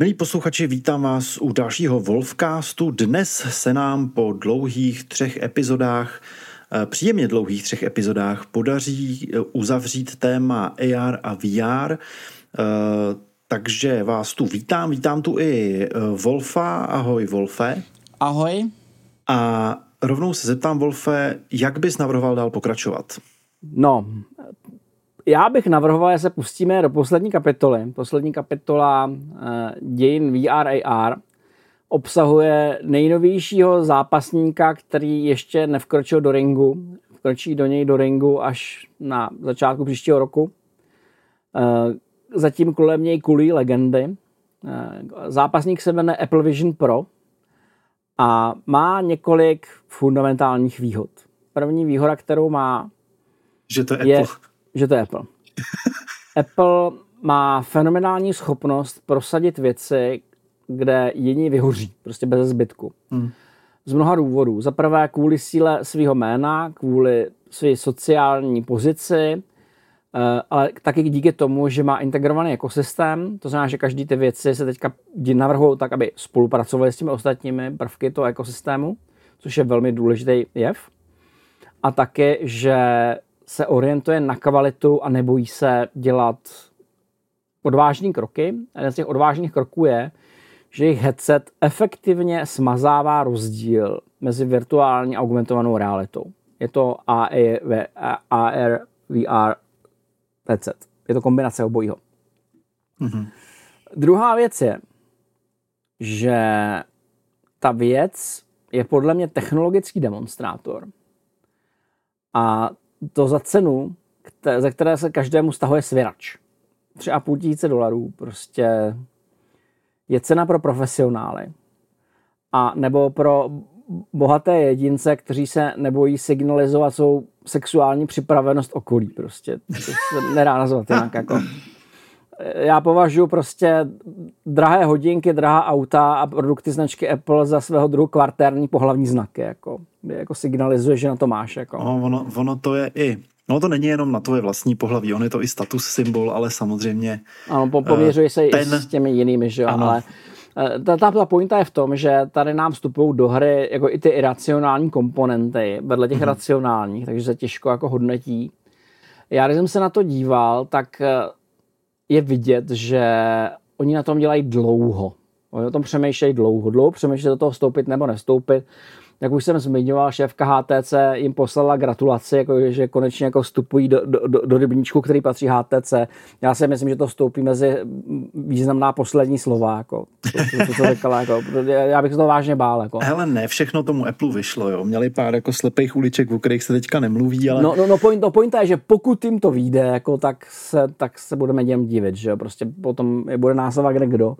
Milí posluchači, vítám vás u dalšího Wolfcastu. Dnes se nám po dlouhých třech epizodách, eh, příjemně dlouhých třech epizodách, podaří eh, uzavřít téma AR a VR. Eh, takže vás tu vítám, vítám tu i Wolfa. Ahoj Wolfe. Ahoj. A rovnou se zeptám, Wolfe, jak bys navrhoval dál pokračovat? No, já bych navrhoval, že se pustíme do poslední kapitoly. Poslední kapitola uh, dějin VR AR obsahuje nejnovějšího zápasníka, který ještě nevkročil do ringu. Vkročí do něj do ringu až na začátku příštího roku. Uh, zatím kolem něj kulí legendy. Uh, zápasník se jmenuje Apple Vision Pro a má několik fundamentálních výhod. První výhoda, kterou má, že to je, je Apple že to je Apple. Apple má fenomenální schopnost prosadit věci, kde jiní vyhoří, prostě bez zbytku. Hmm. Z mnoha důvodů. Za prvé kvůli síle svého jména, kvůli své sociální pozici, eh, ale taky díky tomu, že má integrovaný ekosystém, to znamená, že každý ty věci se teďka navrhují tak, aby spolupracovali s těmi ostatními prvky toho ekosystému, což je velmi důležitý jev. A taky, že se orientuje na kvalitu a nebojí se dělat odvážní kroky. Jeden z těch odvážných kroků je, že jejich headset efektivně smazává rozdíl mezi virtuální a augmentovanou realitou. Je to AR, VR headset. Je to kombinace obojího. Mm-hmm. Druhá věc je, že ta věc je podle mě technologický demonstrátor. A to za cenu, za které se každému stahuje svěrač. 3,5 tisíce dolarů prostě je cena pro profesionály. A nebo pro bohaté jedince, kteří se nebojí signalizovat svou sexuální připravenost okolí. Prostě to se nedá nazvat jinak. Jako. Já považuji prostě drahé hodinky, drahá auta a produkty značky Apple za svého druhu kvartérní pohlavní znaky. Jako jako signalizuje, že na to máš. Jako. No, ono, ono to je i No to není jenom na tvoje vlastní pohlaví, on je to i status symbol, ale samozřejmě... Ano, poměřuje se ten... i s těmi jinými, že jo, ano. ale eh, ta, ta, ta pointa je v tom, že tady nám vstupují do hry jako i ty iracionální komponenty vedle těch mm-hmm. racionálních, takže se těžko jako hodnotí. Já když jsem se na to díval, tak eh, je vidět, že oni na tom dělají dlouho. Oni o tom přemýšlejí dlouho. Dlouho přemýšlejí do toho vstoupit nebo nevstoupit jak už jsem zmiňoval, šéfka HTC jim poslala gratulaci, jako, že konečně jako vstupují do, do, do, do rybníčku, který patří HTC. Já si myslím, že to vstoupí mezi významná poslední slova. Jako, to, to, to, to řekala, jako, já bych se to vážně bál. Jako. Hele, ne, všechno tomu Apple vyšlo. Jo. Měli pár jako slepých uliček, o kterých se teďka nemluví. Ale... No, no, no, point, no point je, že pokud jim to vyjde, jako, tak, se, tak se budeme děm divit. Že jo. Prostě potom je bude následovat kde kdo.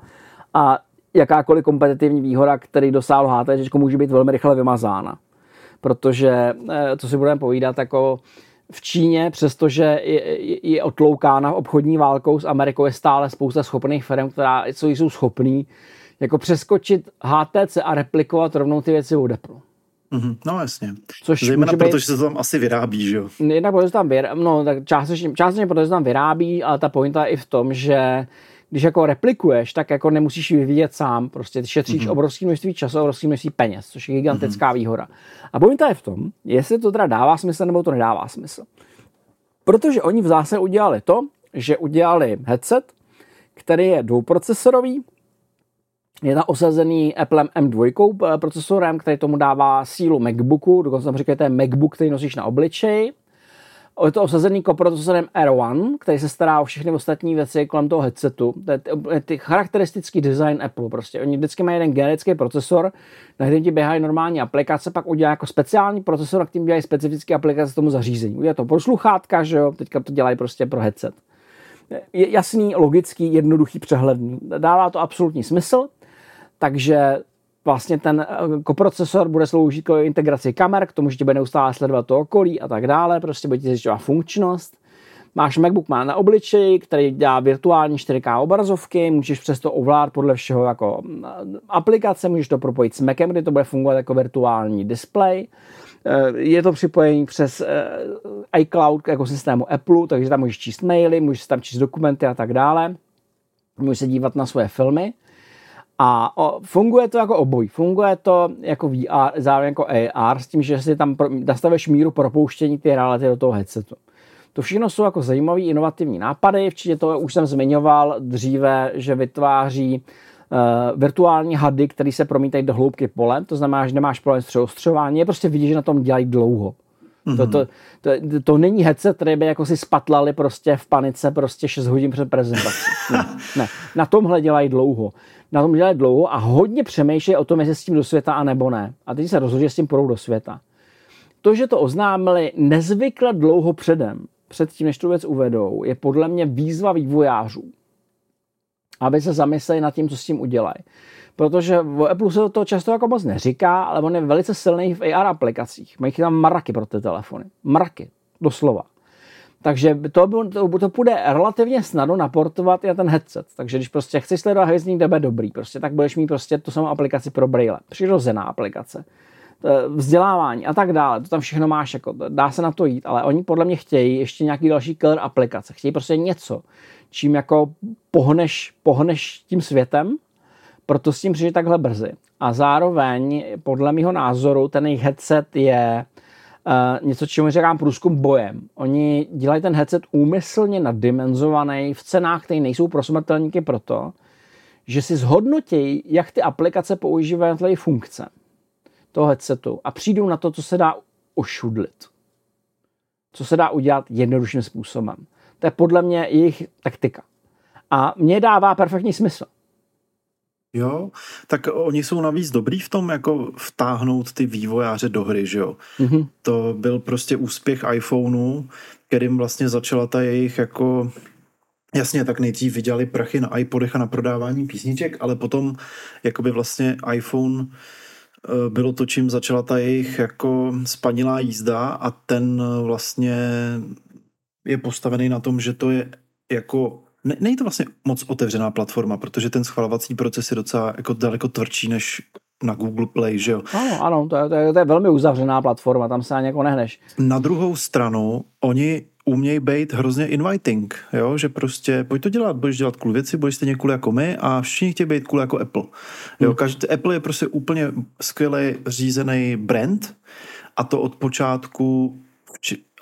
A jakákoliv kompetitivní výhoda, který dosáhl HT, může být velmi rychle vymazána. Protože, eh, co si budeme povídat, jako v Číně, přestože je, je otloukána obchodní válkou s Amerikou, je stále spousta schopných firm, která co jsou schopní jako přeskočit HTC a replikovat rovnou ty věci od Apple. Mm-hmm, no jasně. Což Zejména být... že se to tam asi vyrábí, že jo? Jednak protože se tam vyrábí, no tak částečně, částečně protože se tam vyrábí, ale ta pointa je i v tom, že když jako replikuješ, tak jako nemusíš vyvíjet sám, prostě ty šetříš mm-hmm. obrovské množství času, obrovské množství peněz, což je gigantická mm-hmm. výhoda. A pointa je v tom, jestli to teda dává smysl nebo to nedává smysl. Protože oni v zásadě udělali to, že udělali headset, který je dvouprocesorový, je tam osazený Applem M2 eh, procesorem, který tomu dává sílu MacBooku, dokonce tam říkají, to je MacBook, který nosíš na obličeji je to osazený koprocesorem R1, který se stará o všechny ostatní věci kolem toho headsetu. To je ty, ty charakteristický design Apple prostě. Oni vždycky mají jeden generický procesor, na kterém ti běhají normální aplikace, pak udělá jako speciální procesor, na kterým dělají specifické aplikace tomu zařízení. Udělá to pro sluchátka, že jo, teďka to dělají prostě pro headset. je jasný, logický, jednoduchý, přehledný. Dává to absolutní smysl, takže vlastně ten eh, koprocesor bude sloužit k integraci kamer, k tomu, že ti bude neustále sledovat to okolí a tak dále, prostě bude ti zjišťovat funkčnost. Máš MacBook má na obličeji, který dělá virtuální 4K obrazovky, můžeš přesto ovládat podle všeho jako mm, aplikace, můžeš to propojit s Macem, kdy to bude fungovat jako virtuální display. Eh, je to připojení přes eh, iCloud jako systému Apple, takže tam můžeš číst maily, můžeš tam číst dokumenty a tak dále. Můžeš se dívat na svoje filmy. A o, funguje to jako obojí. Funguje to jako VR, zároveň jako AR, s tím, že si tam nastavíš míru propouštění ty reality do toho headsetu. To všechno jsou jako zajímavé inovativní nápady, včetně toho už jsem zmiňoval dříve, že vytváří uh, virtuální hady, které se promítají do hloubky polem, to znamená, že nemáš problém s přeostřováním, je prostě vidíš, že na tom dělají dlouho. Mm-hmm. To, to, to, to není headset, který by jako si spatlali prostě v panice prostě 6 hodin před prezentací. Ne, ne. Na tomhle dělají dlouho. Na tom dělají dlouho a hodně přemýšlí o tom, jestli s tím do světa a nebo ne. A teď se rozhodli, že s tím půjdou do světa. To, že to oznámili nezvykle dlouho předem, předtím, než tu věc uvedou, je podle mě výzva vývojářů, aby se zamysleli nad tím, co s tím udělají. Protože v Apple se to často jako moc neříká, ale on je velice silný v AR aplikacích. Mají tam mraky pro ty telefony. Mraky, doslova. Takže to, to, to půjde relativně snadno naportovat i na ten headset. Takže když prostě chceš sledovat hvězdní nebe dobrý, prostě, tak budeš mít prostě tu samou aplikaci pro Braille. Přirozená aplikace. Vzdělávání a tak dále. To tam všechno máš, jako, dá se na to jít, ale oni podle mě chtějí ještě nějaký další killer aplikace. Chtějí prostě něco, čím jako pohneš, pohneš tím světem, proto s tím přijde takhle brzy. A zároveň, podle mého názoru, ten jejich headset je uh, něco, čemu říkám průzkum bojem. Oni dělají ten headset úmyslně naddimenzovaný v cenách, které nejsou pro smrtelníky proto, že si zhodnotí, jak ty aplikace používají funkce toho headsetu a přijdou na to, co se dá ošudlit. Co se dá udělat jednodušším způsobem. To je podle mě jejich taktika. A mě dává perfektní smysl. Jo, tak oni jsou navíc dobrý v tom, jako vtáhnout ty vývojáře do hry, že jo. Mm-hmm. To byl prostě úspěch iPhoneu, kterým vlastně začala ta jejich jako Jasně, tak nejdřív vydělali prachy na iPodech a na prodávání písniček, ale potom jakoby vlastně iPhone Eh, bylo to, čím začala ta jejich jako spanilá jízda a ten vlastně je postavený na tom, že to je jako ne, není to vlastně moc otevřená platforma, protože ten schvalovací proces je docela jako daleko tvrdší než na Google Play, že jo? Ano, ano, to je, to je, to je velmi uzavřená platforma, tam se ani jako nehneš. Na druhou stranu, oni umějí být hrozně inviting, jo? že prostě pojď to dělat, budeš dělat cool věci, budeš stejně cool jako my a všichni chtějí být cool jako Apple. Jo? Hmm. Každý, Apple je prostě úplně skvělý řízený brand a to od počátku,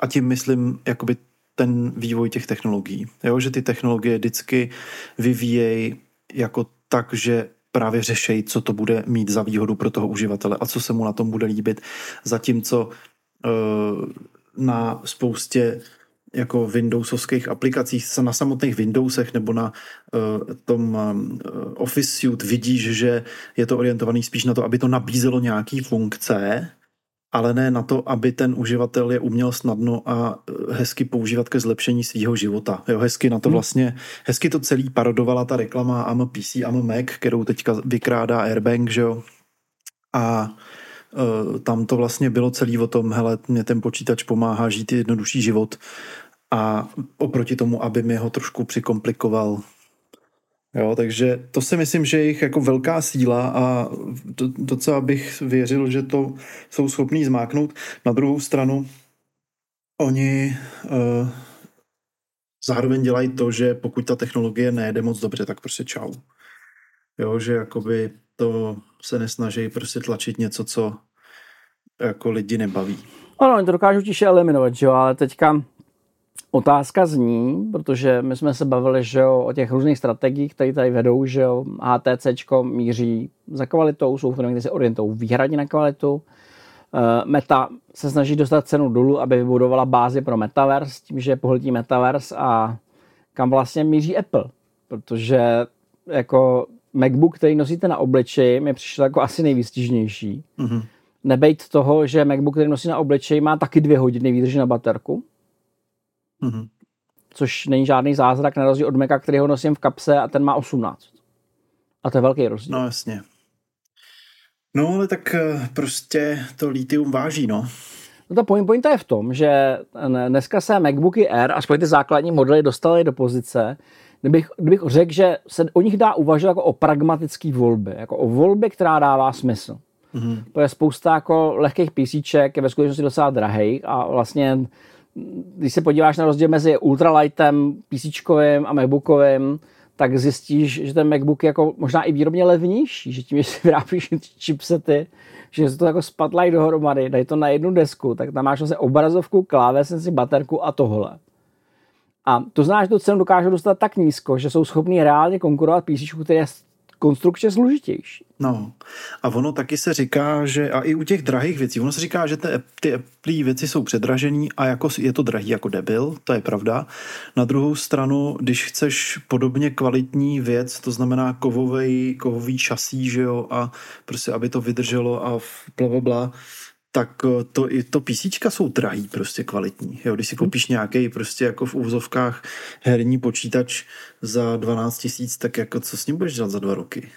a tím myslím jakoby ten vývoj těch technologií. Jo? Že ty technologie vždycky vyvíjejí jako tak, že právě řešejí, co to bude mít za výhodu pro toho uživatele a co se mu na tom bude líbit. Zatímco uh, na spoustě jako Windowsovských aplikacích, na samotných Windowsech nebo na uh, tom um, Office Suite vidíš, že je to orientovaný spíš na to, aby to nabízelo nějaký funkce, ale ne na to, aby ten uživatel je uměl snadno a hezky používat ke zlepšení svého života. Jo, hezky na to hmm. vlastně, hezky to celý parodovala ta reklama I'm PC, I'm Mac, kterou teďka vykrádá Airbang, že jo. A uh, tam to vlastně bylo celý o tom, hele, mě ten počítač pomáhá žít jednodušší život a oproti tomu, aby mi ho trošku přikomplikoval. Jo, takže to si myslím, že je jich jako velká síla a docela bych věřil, že to jsou schopní zmáknout. Na druhou stranu, oni uh, zároveň dělají to, že pokud ta technologie nejde moc dobře, tak prostě čau. Jo, že jakoby to se nesnaží prostě tlačit něco, co jako lidi nebaví. Ano, oni to dokážou tiše eliminovat, že jo, ale teďka Otázka zní, protože my jsme se bavili že jo, o těch různých strategiích, které tady vedou, že jo, HTC míří za kvalitou, jsou firmy, které se orientují výhradně na kvalitu. Eh, Meta se snaží dostat cenu dolů, aby vybudovala bázi pro Metaverse, tím, že pohltí Metaverse a kam vlastně míří Apple. Protože jako MacBook, který nosíte na obličeji, mi přišel jako asi nejvýstižnější. Mm-hmm. Nebejt toho, že MacBook, který nosí na obličeji, má taky dvě hodiny výdrže na baterku, Mm-hmm. což není žádný zázrak na rozdíl od Maca, který ho nosím v kapse a ten má 18. A to je velký rozdíl. No jasně. No ale tak eh, prostě to litium váží, no. No ta point, pointa je v tom, že dneska se MacBooky Air, aspoň ty základní modely, dostaly do pozice, kdybych, kdybych řekl, že se o nich dá uvažovat jako o pragmatické volby, jako o volbě, která dává smysl. Mm-hmm. To je spousta jako lehkých písíček, je ve skutečnosti docela drahý a vlastně když se podíváš na rozdíl mezi ultralightem, písíčkovým a MacBookovým, tak zjistíš, že ten MacBook je jako možná i výrobně levnější, že tím, že si vyrábíš chipsety, že se to jako spadlají dohromady, dají to na jednu desku, tak tam máš vlastně obrazovku, klávesnici, baterku a tohle. A to znamená, že tu cenu dokážou dostat tak nízko, že jsou schopní reálně konkurovat PC, který je konstrukčně složitější. No a ono taky se říká, že a i u těch drahých věcí, ono se říká, že ty, ty Apple věci jsou předražený a jako je to drahý jako debil, to je pravda. Na druhou stranu, když chceš podobně kvalitní věc, to znamená kovový, kovový šasí, že jo, a prostě aby to vydrželo a bla, bla, bla tak eh, to, i to PC jsou drahý, prostě kvalitní. Jo, když si koupíš nějaký prostě jako v úvozovkách herní počítač za 12 tisíc, tak jako co s ním budeš dělat za dva roky?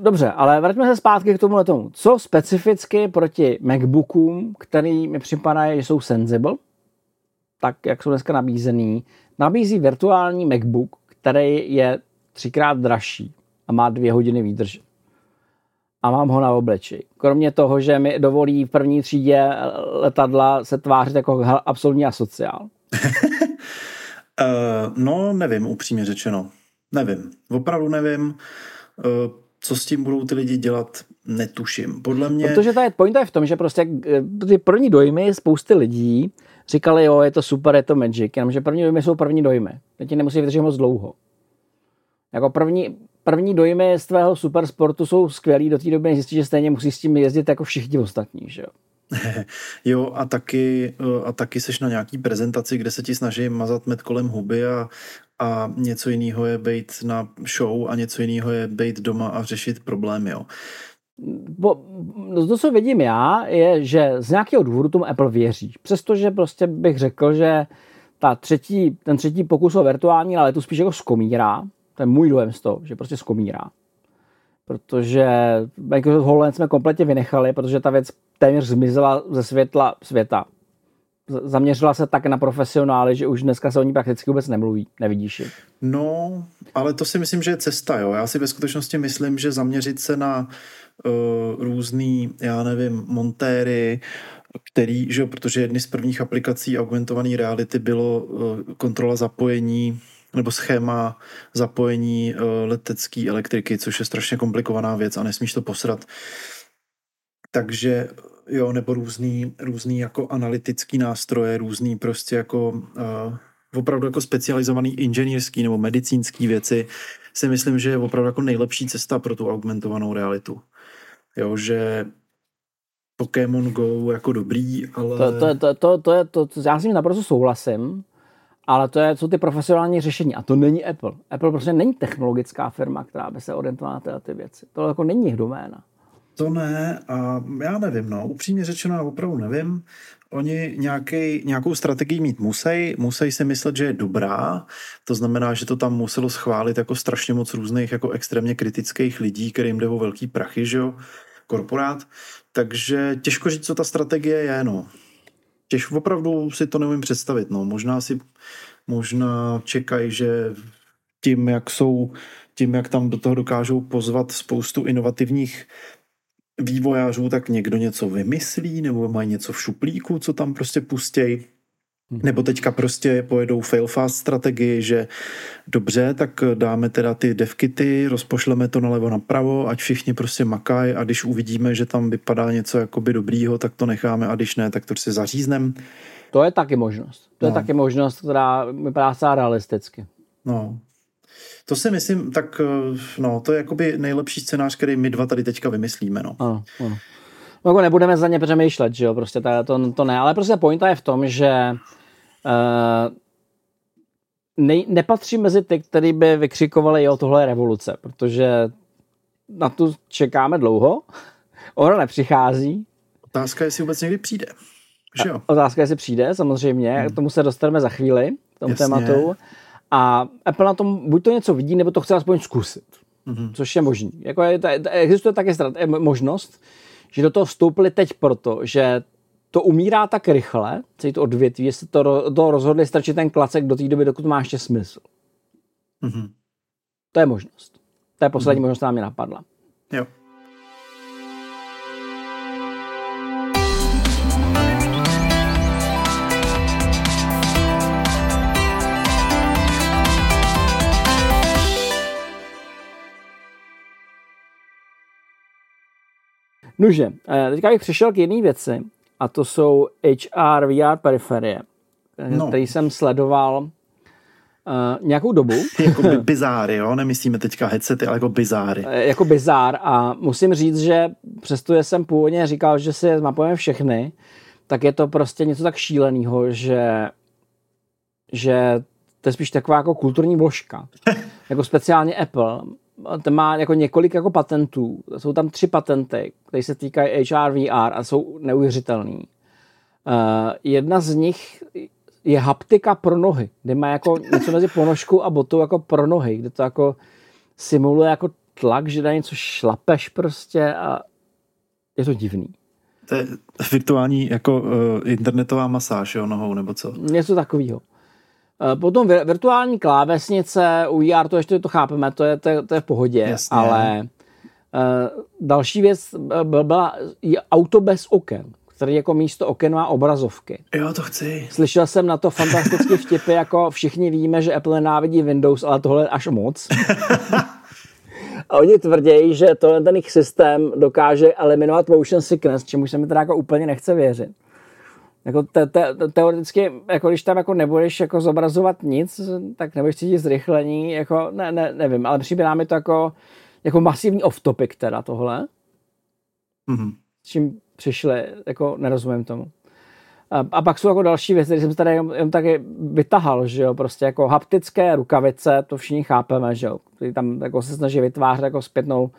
Dobře, ale vraťme se zpátky k tomu tomu. Co specificky proti MacBookům, který mi připadá, že jsou sensible, tak jak jsou dneska nabízený, nabízí virtuální MacBook, který je třikrát dražší a má dvě hodiny výdrže a mám ho na obleči. Kromě toho, že mi dovolí v první třídě letadla se tvářit jako absolutní asociál. uh, no, nevím, upřímně řečeno. Nevím. Opravdu nevím. Uh, co s tím budou ty lidi dělat, netuším. Podle mě... Protože ta je, pointa je v tom, že prostě eh, ty první dojmy spousty lidí říkali, jo, je to super, je to magic, jenomže první dojmy jsou první dojmy. Teď nemusí vydržet moc dlouho. Jako první, první dojmy z tvého supersportu jsou skvělý do té doby, zjistíš, že stejně musíš s tím jezdit jako všichni ostatní, že jo? jo, a taky, a taky seš na nějaký prezentaci, kde se ti snaží mazat med kolem huby a, a něco jiného je být na show a něco jiného je být doma a řešit problémy, jo. Bo, no to, co vidím já, je, že z nějakého důvodu tomu Apple věří. Přestože prostě bych řekl, že ta třetí, ten třetí pokus o virtuální ale tu spíš jako skomírá, to je můj dojem z toho, že prostě skomírá. Protože Microsoft HoloLens jsme kompletně vynechali, protože ta věc téměř zmizela ze světla světa. Zaměřila se tak na profesionály, že už dneska se o ní prakticky vůbec nemluví, nevidíš ji. No, ale to si myslím, že je cesta, jo. Já si ve skutečnosti myslím, že zaměřit se na uh, různý, já nevím, montéry, který, že protože jedny z prvních aplikací augmentované reality bylo uh, kontrola zapojení nebo schéma zapojení eh, letecké elektriky, což je strašně komplikovaná věc a nesmíš to posrat. Takže jo, nebo různý, různý jako analytický nástroje, různý prostě jako uh, opravdu jako specializovaný inženýrský nebo medicínský věci si myslím, že je opravdu jako nejlepší cesta pro tu augmentovanou realitu. Jo, že Pokémon Go jako dobrý, ale... To, to, to, to, to, je, to, to já s ním naprosto souhlasím, ale to je, jsou ty profesionální řešení. A to není Apple. Apple prostě není technologická firma, která by se orientovala na tyhle ty věci. To jako není jejich doména. To ne a já nevím, no, upřímně řečeno, já opravdu nevím. Oni nějaký, nějakou strategii mít musí, musí si myslet, že je dobrá, to znamená, že to tam muselo schválit jako strašně moc různých jako extrémně kritických lidí, kterým jde o velký prachy, že jo, korporát, takže těžko říct, co ta strategie je, no těž opravdu si to neumím představit. No. Možná si možná čekají, že tím, jak jsou, tím, jak tam do toho dokážou pozvat spoustu inovativních vývojářů, tak někdo něco vymyslí nebo mají něco v šuplíku, co tam prostě pustějí. Hmm. Nebo teďka prostě pojedou fail fast strategii, že dobře, tak dáme teda ty devkity, rozpošleme to nalevo napravo, ať všichni prostě makají a když uvidíme, že tam vypadá něco jakoby dobrýho, tak to necháme a když ne, tak to si zaříznem. To je taky možnost. To no. je taky možnost, která vypadá celá realisticky. No, to si myslím, tak no, to je jakoby nejlepší scénář, který my dva tady teďka vymyslíme, no. Ano, ano. No, jako nebudeme za ně přemýšlet, že jo, prostě to, to, to ne, ale prostě pointa je v tom, že uh, ne, nepatří mezi ty, který by vykřikovali, jo, tohle je revoluce, protože na tu čekáme dlouho, ona nepřichází. Otázka je, jestli vůbec někdy přijde. Že jo? Otázka, jestli přijde, samozřejmě, hmm. k tomu se dostaneme za chvíli. tomu Jasně. tématu. A Apple na tom buď to něco vidí, nebo to chce aspoň zkusit. Mm-hmm. Což je možný. Jako je, existuje také možnost, že do toho vstoupili teď proto, že to umírá tak rychle, celý to odvětví, jestli to, to rozhodli strčit ten klacek do té doby, dokud má ještě smysl. Mm-hmm. To je možnost. To je poslední mm-hmm. možnost, která mě napadla. Jo. Nože, eh, teďka bych přišel k jedné věci, a to jsou HR VR periferie, eh, no. který jsem sledoval uh, nějakou dobu. jako by bizáry, jo? Nemyslíme teďka headsety, ale jako bizáry. jako bizár a musím říct, že přestože jsem původně říkal, že si zmapujeme všechny, tak je to prostě něco tak šíleného, že, že to je spíš taková jako kulturní vložka. jako speciálně Apple ten má jako několik jako patentů. Jsou tam tři patenty, které se týkají HRVR a jsou neuvěřitelný. Uh, jedna z nich je haptika pro nohy, kde má jako něco mezi ponožkou a botou jako pro nohy, kde to jako simuluje jako tlak, že na něco šlapeš prostě a je to divný. To je virtuální jako uh, internetová masáž, jo, nohou, nebo co? Něco takového. Eh, potom virtuální klávesnice, u VR to ještě to chápeme, to je, to je, to je v pohodě, Jasně. ale uh, další věc eh, byla auto bez oken, který jako místo oken má obrazovky. Jo, to chci. Slyšel jsem na to fantastické vtipy, jako všichni víme, že Apple nenávidí Windows, ale tohle je až moc. A oni tvrdí, že to ten jejich systém dokáže eliminovat motion sickness, čemu se mi teda jako úplně nechce věřit. Jako te, te, teoreticky, jako když tam jako nebudeš jako zobrazovat nic, tak nebudeš cítit zrychlení, jako ne, ne, nevím, ale připadá mi to jako, jako masivní off-topic teda tohle. Mm-hmm. S čím přišli, jako nerozumím tomu. A, a pak jsou jako další věci, které jsem tady jen, jen taky vytahal, že jo, prostě jako haptické rukavice, to všichni chápeme, že jo, tam jako se snaží vytvářet jako zpětnou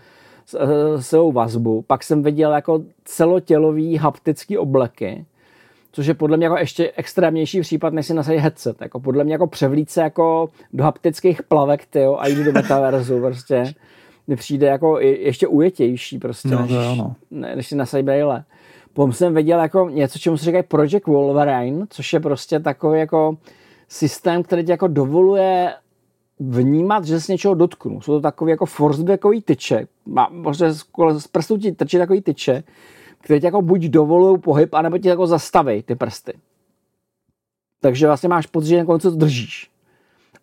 svou vazbu. Pak jsem viděl jako celotělový haptický obleky, což je podle mě jako ještě extrémnější případ, než si nasadit headset. Jako podle mě jako převlít se jako do haptických plavek tyjo, a jít do metaverzu prostě mi přijde jako ještě ujetější prostě, no, než, no. ne, než si nasadit brýle. Potom jsem viděl jako něco, čemu se říká Project Wolverine, což je prostě takový jako systém, který ti jako dovoluje vnímat, že se něčeho dotknu. Jsou to takový jako forcebackový tyče. Má, prostě z prstů ti trčí takový tyče, které ti jako buď dovolují pohyb, anebo ti jako zastaví ty prsty. Takže vlastně máš pocit, že nakonec to držíš.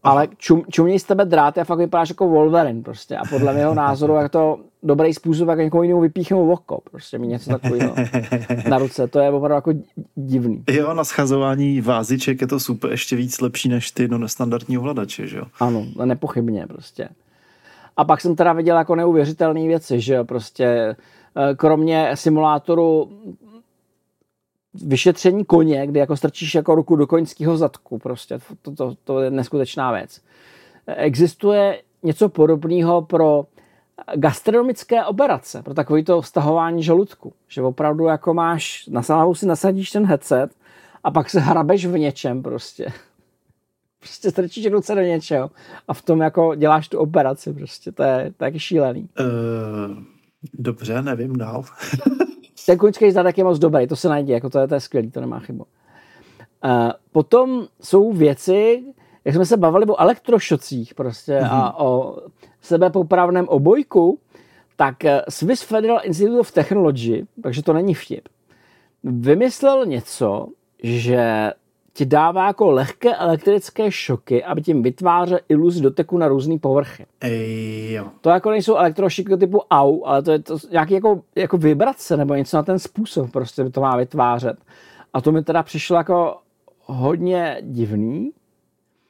Ale čum, čuměj z tebe dráty a fakt vypadáš jako Wolverine prostě. A podle mého názoru je to dobrý způsob, jak někomu jinému vypíchnout oko. Prostě mi něco takového na ruce. To je opravdu jako divný. Jo, na schazování váziček je to super, ještě víc lepší než ty no, standardní ovladače, že jo? Ano, nepochybně prostě. A pak jsem teda viděl jako neuvěřitelné věci, že jo, prostě kromě simulátoru vyšetření koně, kdy jako strčíš jako ruku do koňského zadku, prostě to, to, to je neskutečná věc. Existuje něco podobného pro gastronomické operace, pro takovýto stahování žaludku, že opravdu jako máš, na hlavu si nasadíš ten headset a pak se hrabeš v něčem prostě. Prostě strčíš ruce do něčeho a v tom jako děláš tu operaci prostě, to je, to je šílený. Uh Dobře, nevím dál. Ten koňský zadek je moc dobrý, to se najde, jako to je, to je skvělý, to nemá chybu. Uh, potom jsou věci, jak jsme se bavili o elektrošocích prostě mm-hmm. a mhm. o sebepopravném obojku, tak eh, Swiss Federal Institute of Technology, takže to není vtip, vymyslel něco, že ti dává jako lehké elektrické šoky, aby tím vytvářel iluzi doteku na různé povrchy. Ej, jo. To jako nejsou elektrošoky typu au, ale to je to nějaký jako, jako vibrace nebo něco na ten způsob prostě to má vytvářet. A to mi teda přišlo jako hodně divný.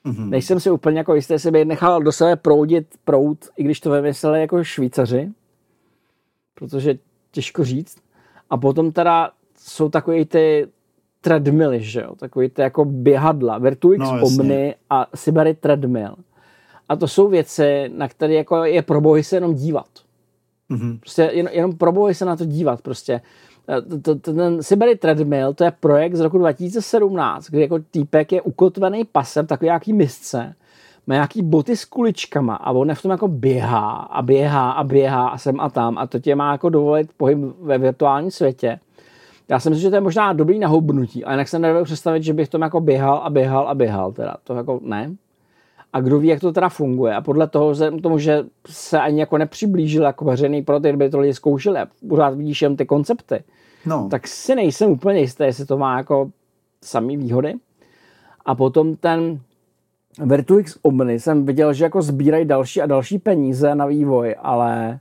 Mm-hmm. Nejsem si úplně jako jistý, jestli by nechal do sebe proudit prout, i když to vymysleli jako Švýcaři, protože těžko říct. A potom teda jsou takový ty treadmilly, že jo, takový ty jako běhadla, Virtuix no, Omni a Sibary treadmill. A to jsou věci, na které jako je pro bohy se jenom dívat. Mm-hmm. Prostě jen, jenom pro bohy se na to dívat prostě. to, to, ten Sibery Treadmill, to je projekt z roku 2017, kdy jako týpek je ukotvený pasem, takový nějaký misce, má nějaký boty s kuličkama a on v tom jako běhá a běhá a běhá a sem a tam a to tě má jako dovolit pohyb ve virtuálním světě. Já si myslím, že to je možná dobrý na hubnutí, a jinak se nedovedu představit, že bych tom jako běhal a běhal a běhal, teda to jako ne. A kdo ví, jak to teda funguje. A podle toho, že tomu, že se ani jako nepřiblížil jako veřejný proto, kdyby to lidi zkoušeli a pořád vidíš jen ty koncepty, no. tak si nejsem úplně jistý, jestli to má jako samý výhody. A potom ten Virtuix Omni jsem viděl, že jako sbírají další a další peníze na vývoj, ale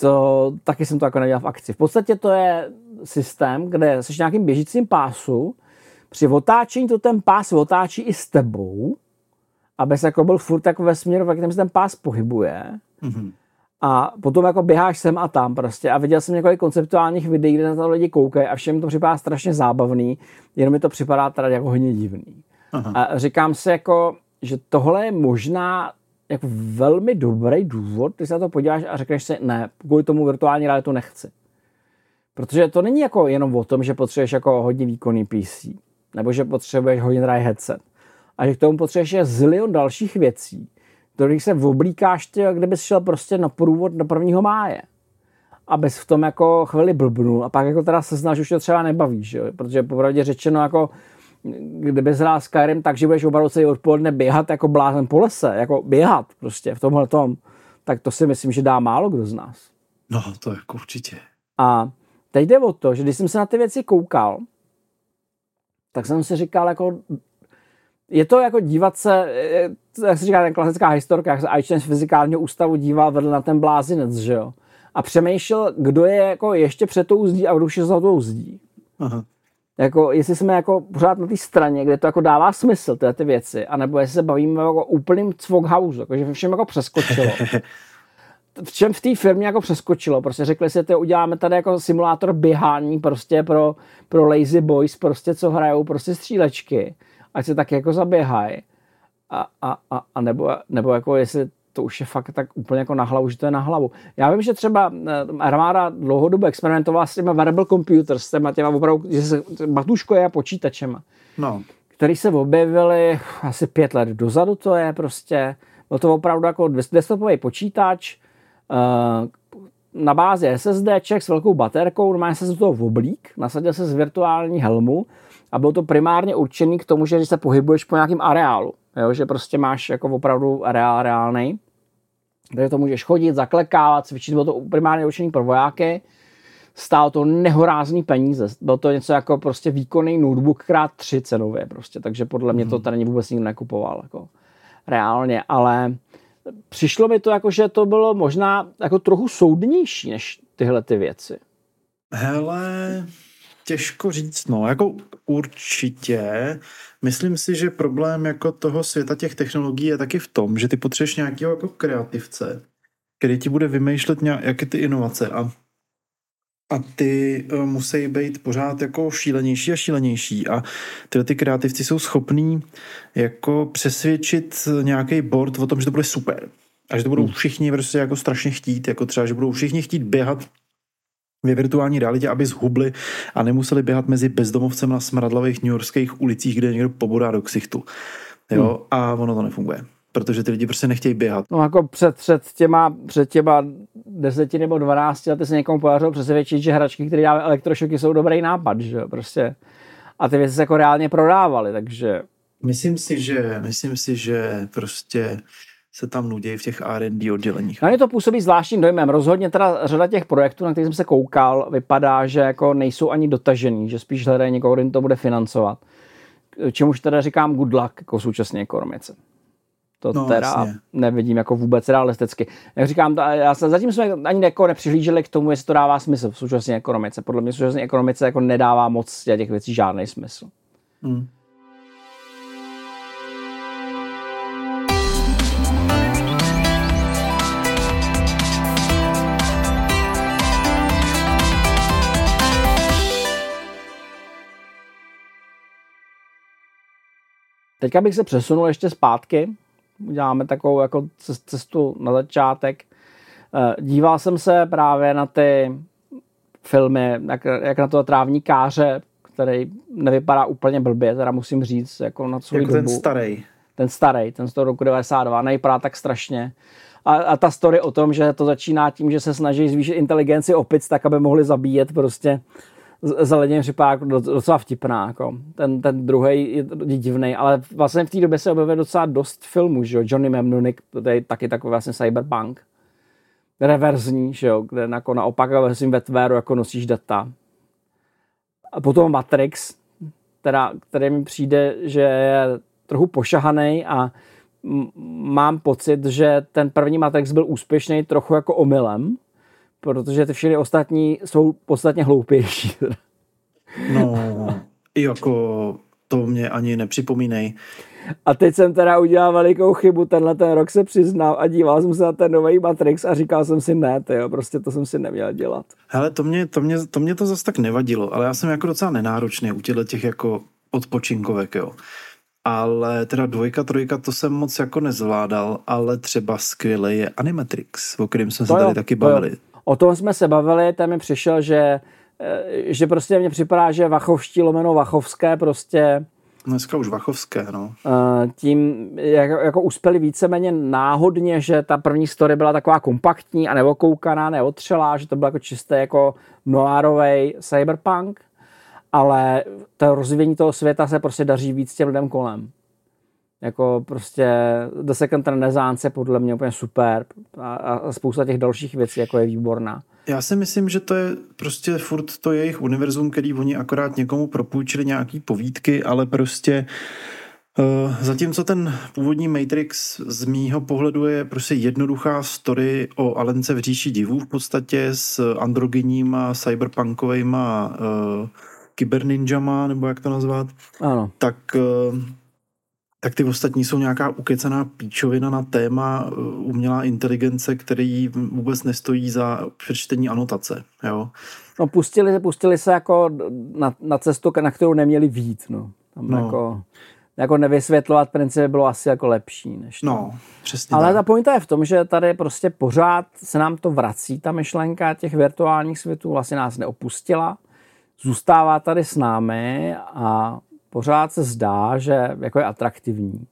to taky jsem to jako nedělal v akci. V podstatě to je systém, kde jsi v nějakým běžícím pásu, při otáčení to ten pás otáčí i s tebou, aby se jako byl furt jako ve směru, ve kterém se ten pás pohybuje. Mm-hmm. A potom jako běháš sem a tam prostě. A viděl jsem několik konceptuálních videí, kde na to lidi koukají a všem to připadá strašně zábavný, jenom mi to připadá teda jako hodně divný. Aha. A říkám si jako, že tohle je možná jako velmi dobrý důvod, když se na to podíváš a řekneš si, ne, kvůli tomu virtuální realitu nechci. Protože to není jako jenom o tom, že potřebuješ jako hodně výkonný PC, nebo že potřebuješ hodně drahý headset. A že k tomu potřebuješ je zilion dalších věcí, do kterých se oblíkáš, ty, kdybys šel prostě na průvod do prvního máje. Abys v tom jako chvíli blbnul a pak jako teda se znáš, už to třeba nebavíš, jo? protože popravdě řečeno jako kdyby hrál Skyrim tak, že budeš opravdu celý odpoledne běhat jako blázen po lese, jako běhat prostě v tomhle tom, tak to si myslím, že dá málo kdo z nás. No, to jako určitě. A teď jde o to, že když jsem se na ty věci koukal, tak jsem si říkal, jako je to jako dívat se, jak se říká ten klasická historka, jak se Einstein z fyzikálního ústavu díval vedle na ten blázinec, že jo? A přemýšlel, kdo je jako ještě před tou zdí a kdo už je za tou zdí. Aha jako, jestli jsme jako pořád na té straně, kde to jako dává smysl, tyhle ty věci, anebo jestli se bavíme jako úplným cvokhouse, jako, že všem jako přeskočilo. v čem v té firmě jako přeskočilo, prostě řekli si, že uděláme tady jako simulátor běhání prostě pro, pro lazy boys, prostě co hrajou prostě střílečky, ať se tak jako zaběhají. A, a, a, a nebo, nebo jako jestli to už je fakt tak úplně jako na hlavu, že to je na hlavu. Já vím, že třeba eh, armáda dlouhodobě experimentovala s těma variable computers, s těma, těma opravdu, že se batuško je počítačema, no. který se objevili asi pět let dozadu, to je prostě, byl to opravdu jako desktopový počítač, na bázi SSDček s velkou baterkou, normálně se z toho oblík, nasadil se z virtuální helmu a byl to primárně určený k tomu, že když se pohybuješ po nějakém areálu, jo, že prostě máš jako opravdu areál reálný, kde to můžeš chodit, zaklekávat, cvičit, bylo to primárně určený pro vojáky, stálo to nehorázný peníze. Bylo to něco jako prostě výkonný notebook krát tři cenově prostě, takže podle mě to mhm. tady vůbec nikdo nekupoval jako reálně, ale přišlo mi to jako, že to bylo možná jako trochu soudnější než tyhle ty věci. Hele, těžko říct, no, jako určitě. Myslím si, že problém jako toho světa těch technologií je taky v tom, že ty potřebuješ nějakého jako kreativce, který ti bude vymýšlet nějaké ty inovace a a ty uh, musí být pořád jako šílenější a šílenější a tyhle ty kreativci jsou schopní jako přesvědčit nějaký board o tom, že to bude super a že to budou hmm. všichni prostě jako strašně chtít, jako třeba, že budou všichni chtít běhat ve virtuální realitě, aby zhubli a nemuseli běhat mezi bezdomovcem na smradlavých newyorských ulicích, kde někdo pobodá do ksichtu. Jo, hmm. a ono to nefunguje protože ty lidi prostě nechtějí běhat. No jako před, před, těma, před těma deseti nebo dvanácti lety se někomu podařilo přesvědčit, že hračky, které dávají elektrošoky, jsou dobrý nápad, že prostě. A ty věci se jako reálně prodávaly, takže... Myslím si, že, myslím si, že prostě se tam nudí v těch R&D odděleních. Na mě to působí zvláštním dojmem. Rozhodně teda řada těch projektů, na kterých jsem se koukal, vypadá, že jako nejsou ani dotažený, že spíš hledají někoho, kdo to bude financovat. Čemuž teda říkám good luck jako současné ekonomice. To no, teda jasně. nevidím jako vůbec realisticky. Jak říkám, já se, zatím jsme ani jako nepřihlíželi k tomu, jestli to dává smysl v současné ekonomice. Podle mě v současné ekonomice jako nedává moc těch věcí žádný smysl. Hmm. Teďka bych se přesunul ještě zpátky. Uděláme takovou jako cestu na začátek. Eh, díval jsem se právě na ty filmy, jak, jak na to trávní káře, který nevypadá úplně blbě, teda musím říct, jako na svou jako dobu. ten starý. Ten starý, ten z toho roku 92, nevypadá tak strašně. A, a ta story o tom, že to začíná tím, že se snaží zvýšit inteligenci opic tak, aby mohli zabíjet prostě zeleně jako docela vtipná. Jako. Ten, ten druhý je divný, ale vlastně v té době se objevuje docela dost filmů, že jo? Johnny Memnunik, to je taky takový vlastně cyberpunk. Reverzní, že jo? kde jako naopak ve ve tvéru jako nosíš data. A potom Matrix, teda, který mi přijde, že je trochu pošahaný a mám pocit, že ten první Matrix byl úspěšný trochu jako omylem, protože ty všechny ostatní jsou podstatně hloupější. No, jako to mě ani nepřipomínej. A teď jsem teda udělal velikou chybu, tenhle ten rok se přiznal a díval jsem se na ten nový Matrix a říkal jsem si ne, tyjo, prostě to jsem si neměl dělat. Hele, to mě to, mě, to, mě to zase tak nevadilo, ale já jsem jako docela nenáročný u těchto těch jako odpočinkovek, jo. Ale teda dvojka, trojka, to jsem moc jako nezvládal, ale třeba skvělý je Animatrix, o kterém jsme to se jo, tady taky bavili. Jo. O tom jsme se bavili, tam mi přišel, že, eh, že prostě mně připadá, že Vachovští lomeno Vachovské prostě Dneska už Vachovské, no. Eh, tím jako, jako uspěli víceméně náhodně, že ta první story byla taková kompaktní a neokoukaná, neotřelá, že to byl jako čisté jako noárový cyberpunk, ale to rozvíjení toho světa se prostě daří víc těm lidem kolem. Jako prostě The Second Renaissance je podle mě úplně super a, a spousta těch dalších věcí jako je výborná. Já si myslím, že to je prostě furt to jejich univerzum, který oni akorát někomu propůjčili nějaký povídky, ale prostě Uh, zatímco ten původní Matrix z mýho pohledu je prostě jednoduchá story o Alence v říši divů v podstatě s androgenníma cyberpunkovejma uh, kyberninjama, nebo jak to nazvat, ano. tak uh, tak ty ostatní jsou nějaká ukecená píčovina na téma uh, umělá inteligence, který vůbec nestojí za přečtení anotace. Jo? No pustili, pustili se jako na, na cestu, na kterou neměli vít. No. Tam no. Jako, jako nevysvětlovat principy bylo asi jako lepší. Než to. No, přesně Ale tak. ta pointa je v tom, že tady prostě pořád se nám to vrací, ta myšlenka těch virtuálních světů vlastně nás neopustila, zůstává tady s námi a pořád se zdá, že jako je atraktivní.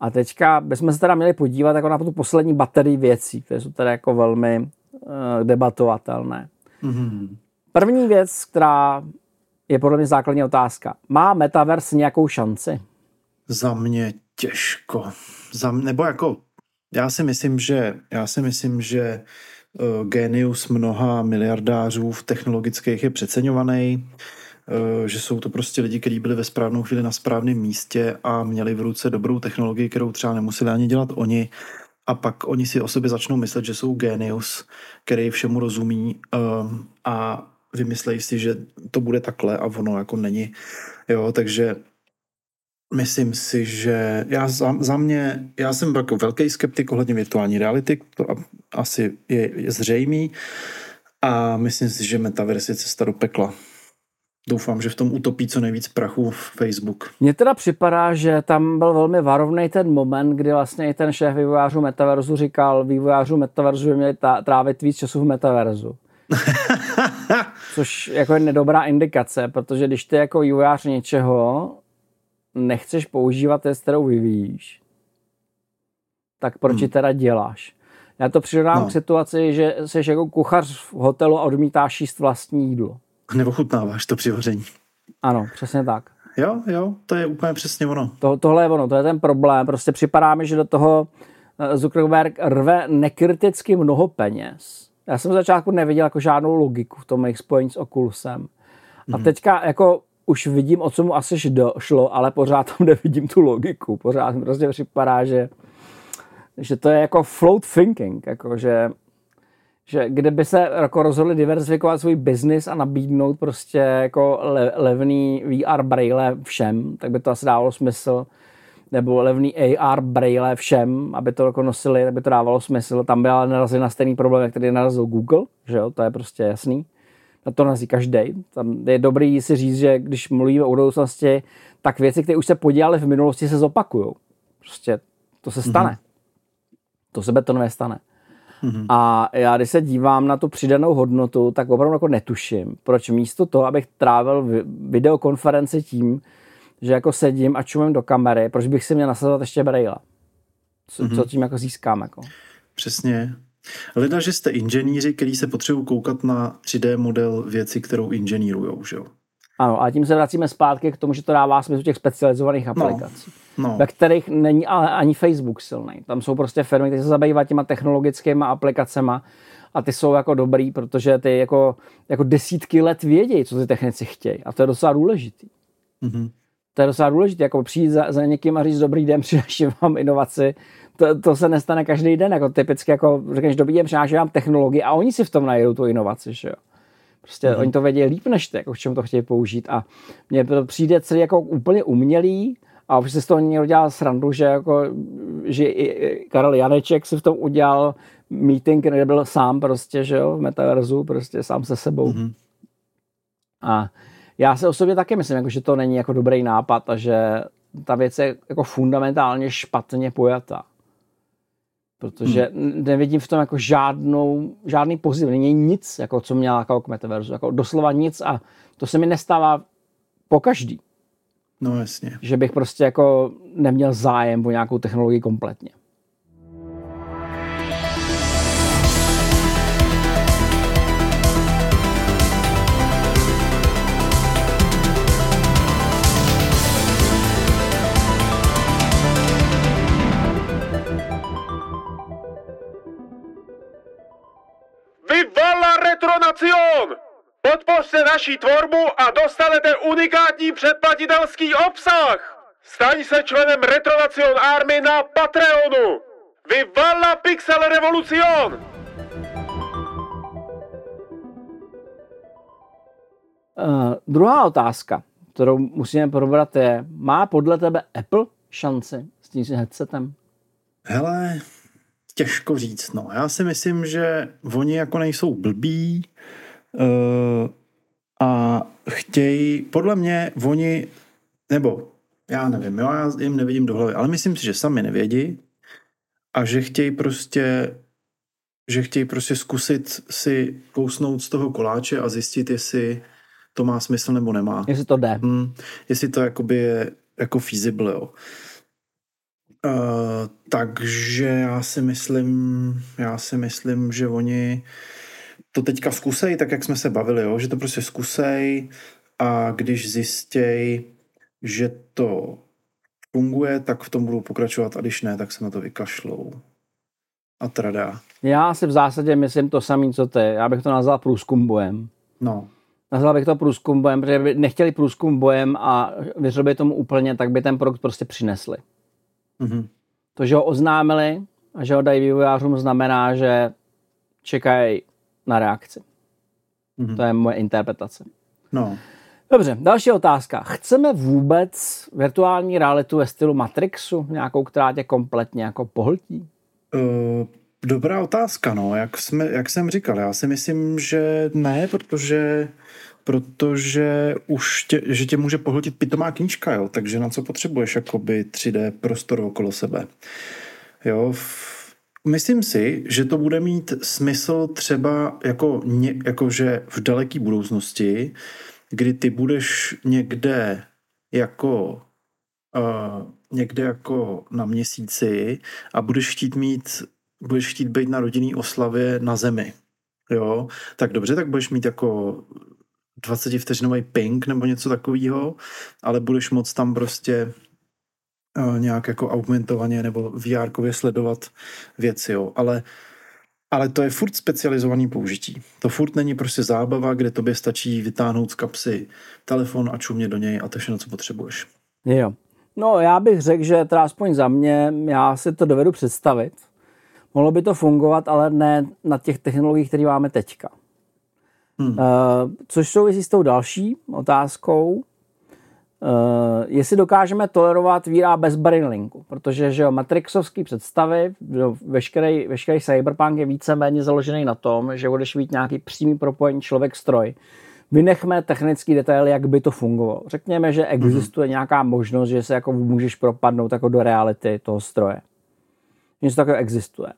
A teďka bychom se teda měli podívat jako na tu poslední baterii věcí, které jsou teda jako velmi uh, debatovatelné. Mm-hmm. První věc, která je podle mě základní otázka. Má Metaverse nějakou šanci? Za mě těžko. Za, nebo jako, já si myslím, že, já si myslím, že uh, genius mnoha miliardářů v technologických je přeceňovaný. Eh, že jsou to prostě lidi, kteří byli ve správnou chvíli na správném místě a měli v ruce dobrou technologii, kterou třeba nemuseli ani dělat oni. A pak oni si o sobě začnou myslet, že jsou genius, který všemu rozumí eh, a vymyslejí si, že to bude takhle a ono jako není. Jo, takže myslím si, že já za, za mě, já jsem jako velký skeptik ohledně virtuální reality, to asi je, je zřejmý a myslím si, že metaverse je cesta do pekla doufám, že v tom utopí co nejvíc prachu v Facebook. Mně teda připadá, že tam byl velmi varovný ten moment, kdy vlastně i ten šéf vývojářů Metaverzu říkal vývojářů Metaverzu, že měli trávit víc času v Metaverzu. Což jako je nedobrá indikace, protože když ty jako vývojář něčeho nechceš používat test, kterou vyvíjíš, tak proč hmm. teda děláš? Já to přirovnám no. k situaci, že jsi jako kuchař v hotelu a odmítáš jíst vlastní jídlo. Neochutnáváš to při hoření. Ano, přesně tak. Jo, jo, to je úplně přesně ono. To, tohle je ono, to je ten problém. Prostě připadá mi, že do toho eh, Zuckerberg rve nekriticky mnoho peněz. Já jsem v začátku neviděl jako žádnou logiku v tom jejich spojení s Oculusem. A mm. teďka jako už vidím, o co mu asi šlo, ale pořád tam nevidím tu logiku. Pořád mi prostě připadá, že, že to je jako float thinking, jako že že kdyby se jako rozhodli diversifikovat svůj biznis a nabídnout prostě jako le, levný VR braille všem, tak by to asi dávalo smysl nebo levný AR braille všem, aby to jako nosili, tak by to dávalo smysl. Tam by ale narazili na stejný problém, který narazil Google, že jo, to je prostě jasný. Na to narazí každý. Tam je dobrý si říct, že když mluvíme o budoucnosti, tak věci, které už se podělaly v minulosti, se zopakují. Prostě to se stane. Mm-hmm. To se betonově stane. Mm-hmm. A já, když se dívám na tu přidanou hodnotu, tak opravdu jako netuším, proč místo toho, abych trávil videokonferenci tím, že jako sedím a čumím do kamery, proč bych si měl nasazovat ještě braille? Co, mm-hmm. co tím jako získám? Jako? Přesně. Leda, že jste inženýři, kteří se potřebují koukat na 3D model věci, kterou inženýrujou, že jo? Ano, a tím se vracíme zpátky k tomu, že to dává smysl těch specializovaných no, aplikací, no, no. ve kterých není ale ani Facebook silný. Tam jsou prostě firmy, které se zabývají těma technologickými aplikacemi a ty jsou jako dobrý, protože ty jako, jako desítky let vědějí, co ty technici chtějí. A to je docela důležitý. Mm-hmm. To je docela důležité, jako přijít za, za někým a říct dobrý den, přináším vám inovaci. To, to, se nestane každý den, jako typicky jako řekneš dobrý den, přináším vám technologii a oni si v tom najdou tu inovaci, že jo. Prostě mm-hmm. oni to vědí líp než ty, jako v čem to chtějí použít. A mně to přijde celý jako úplně umělý a už si z toho někdo dělal srandu, že, jako, že i Karel Janeček si v tom udělal meeting, kde byl sám prostě, že jo, v metaverzu, prostě sám se sebou. Mm-hmm. A já se osobně taky myslím, jako, že to není jako dobrý nápad a že ta věc je jako fundamentálně špatně pojatá protože hmm. nevidím v tom jako žádnou, žádný pozitiv, není nic, jako co mě lákalo k metaverzu, jako doslova nic a to se mi nestává po každý. No jasně. Že bych prostě jako neměl zájem o nějakou technologii kompletně. Retronacion! Podpořte naší tvorbu a dostanete unikátní předplatitelský obsah! Staň se členem Retronacion Army na Patreonu! Vivala Pixel Revolucion! Uh, druhá otázka, kterou musíme probrat je, má podle tebe Apple šanci s tím headsetem? Hele, těžko říct. No. Já si myslím, že oni jako nejsou blbí uh, a chtějí, podle mě oni, nebo já nevím, jo, já jim nevidím do hlavy, ale myslím si, že sami nevědí a že chtějí prostě že chtějí prostě zkusit si kousnout z toho koláče a zjistit, jestli to má smysl nebo nemá. Jestli to jde. Hmm, jestli to jakoby je jako feasible, jo. Uh, takže já si myslím, já si myslím, že oni to teďka zkusej, tak jak jsme se bavili, jo? že to prostě zkusej a když zjistěj, že to funguje, tak v tom budou pokračovat a když ne, tak se na to vykašlou. A trada. Já si v zásadě myslím to samé, co ty. Já bych to nazval průzkum bojem. No. Nazval bych to průzkum bojem, protože by nechtěli průzkum bojem a vyřobit tomu úplně, tak by ten produkt prostě přinesli. Mm-hmm. To, že ho oznámili a že ho dají vývojářům, znamená, že čekají na reakci. Mm-hmm. To je moje interpretace. No. Dobře, další otázka. Chceme vůbec virtuální realitu ve stylu Matrixu, nějakou, která tě kompletně jako pohltí? Uh, dobrá otázka, no. Jak, jsme, jak jsem říkal, já si myslím, že ne, protože protože už tě, že tě může pohltit pitomá knížka, jo, takže na co potřebuješ jakoby 3D prostor okolo sebe. Jo, Myslím si, že to bude mít smysl třeba jako, jako že v daleké budoucnosti, kdy ty budeš někde jako uh, někde jako na měsíci a budeš chtít mít budeš chtít být na rodinný oslavě na zemi. Jo, tak dobře, tak budeš mít jako 20 vteřinový ping nebo něco takového, ale budeš moc tam prostě nějak jako augmentovaně nebo vr sledovat věci, jo. Ale, ale to je furt specializovaný použití. To furt není prostě zábava, kde tobě stačí vytáhnout z kapsy telefon a čumě do něj a to všechno, co potřebuješ. Jo. No já bych řekl, že teda aspoň za mě, já si to dovedu představit. Mohlo by to fungovat, ale ne na těch technologiích, které máme teďka. Hmm. Uh, což souvisí s tou další otázkou, uh, jestli dokážeme tolerovat víra bez brainlinku, protože že jo, Matrixovský představy, jo, veškerý, veškerý cyberpunk je víceméně založený na tom, že budeš mít nějaký přímý propojení člověk-stroj. Vynechme technický detaily, jak by to fungovalo. Řekněme, že existuje hmm. nějaká možnost, že se jako můžeš propadnout jako do reality toho stroje. Něco takového existuje.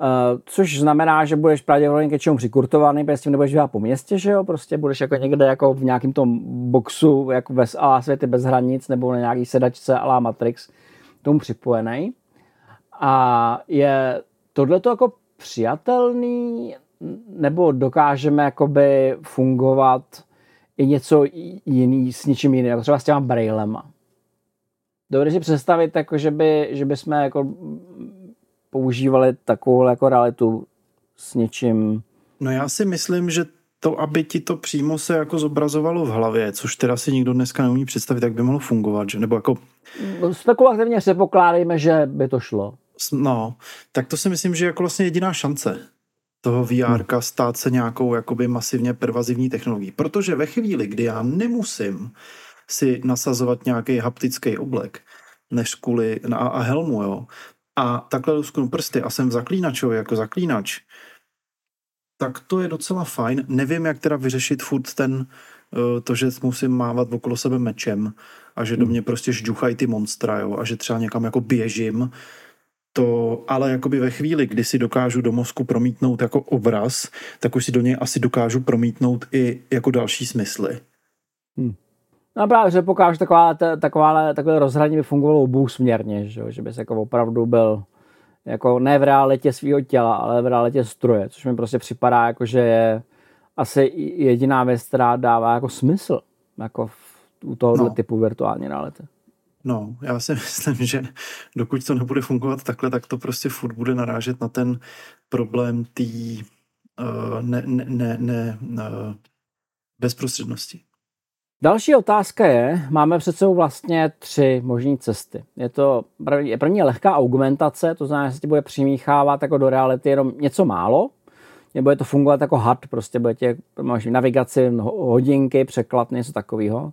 Uh, což znamená, že budeš pravděpodobně ke čemu přikurtovaný, protože s tím nebudeš dělat po městě, že jo, prostě budeš jako někde jako v nějakém tom boxu, jako ve a světy bez hranic, nebo na nějaký sedačce a Matrix tomu připojený. A je tohle to jako přijatelný, nebo dokážeme jakoby fungovat i něco jiný s něčím jiným, jako třeba s těma brailema. Dovedeš si představit, jako že, by, že by jsme jako používali takovou jako realitu s něčím? No já si myslím, že to, aby ti to přímo se jako zobrazovalo v hlavě, což teda si nikdo dneska neumí představit, jak by mohlo fungovat, že? nebo jako... Spekulativně se pokládejme, že by to šlo. No, tak to si myslím, že je jako vlastně jediná šance toho VR hmm. stát se nějakou jakoby masivně pervazivní technologií. Protože ve chvíli, kdy já nemusím si nasazovat nějaký haptický oblek, než kvůli na, a helmu, jo, a takhle lusknu prsty a jsem v zaklínačovi jako zaklínač, tak to je docela fajn. Nevím, jak teda vyřešit furt ten, eh, to, že musím mávat okolo sebe mečem a že do hmm. mě prostě žduchají ty monstra, jo, a že třeba někam jako běžím, to ale jakoby ve chvíli, kdy si dokážu do mozku promítnout jako obraz, tak už si do něj asi dokážu promítnout i jako další smysly. Hmm. No právě, že pokážu taková, taková, takové rozhraní by fungovalo obousměrně, že, že bys jako opravdu byl jako ne v realitě svého těla, ale v realitě stroje, což mi prostě připadá jako, že je asi jediná věc, která dává jako smysl jako v, u tohoto no. typu virtuální reality. No, já si myslím, že dokud to nebude fungovat takhle, tak to prostě furt bude narážet na ten problém té uh, ne, ne, ne, ne, uh, bezprostřednosti. Další otázka je, máme před sebou vlastně tři možné cesty. Je to první, je lehká augmentace, to znamená, že se ti bude přimíchávat jako do reality jenom něco málo, nebo je to fungovat jako HUD, prostě budete, máš navigaci, hodinky, překlad, něco takového.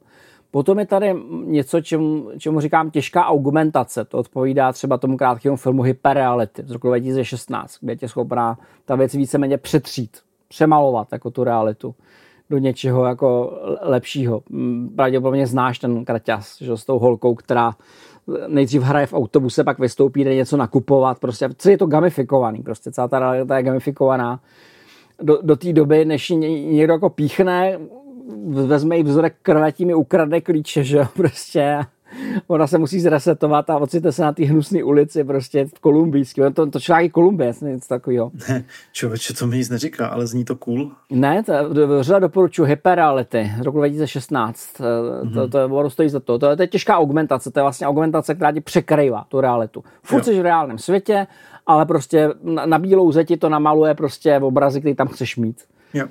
Potom je tady něco, čemu, čemu říkám těžká augmentace. To odpovídá třeba tomu krátkému filmu Hyperreality z roku 2016, kde je tě schopná ta věc víceméně přetřít, přemalovat jako tu realitu do něčeho jako lepšího. Pravděpodobně znáš ten kraťas, že s tou holkou, která nejdřív hraje v autobuse, pak vystoupí, jde něco nakupovat, prostě celý je to gamifikovaný, prostě celá ta realita je gamifikovaná do, do té doby, než někdo jako píchne, vezme jí vzorek krve, tím mi ukradne klíče, že prostě ona se musí zresetovat a ocitne se na té hnusné ulici prostě v kolumbijský. To, to člověk Kolumbie, něco takového. Ne, člověče, to mi nic neříká, ale zní to cool. Ne, to, řada doporučuji Hyperreality z roku 2016. Mm-hmm. To, to, to stojí za to. to. To je těžká augmentace, to je vlastně augmentace, která ti překrývá tu realitu. Furt jsi v reálném světě, ale prostě na, na bílou zeti to namaluje prostě obrazy, který tam chceš mít. Jo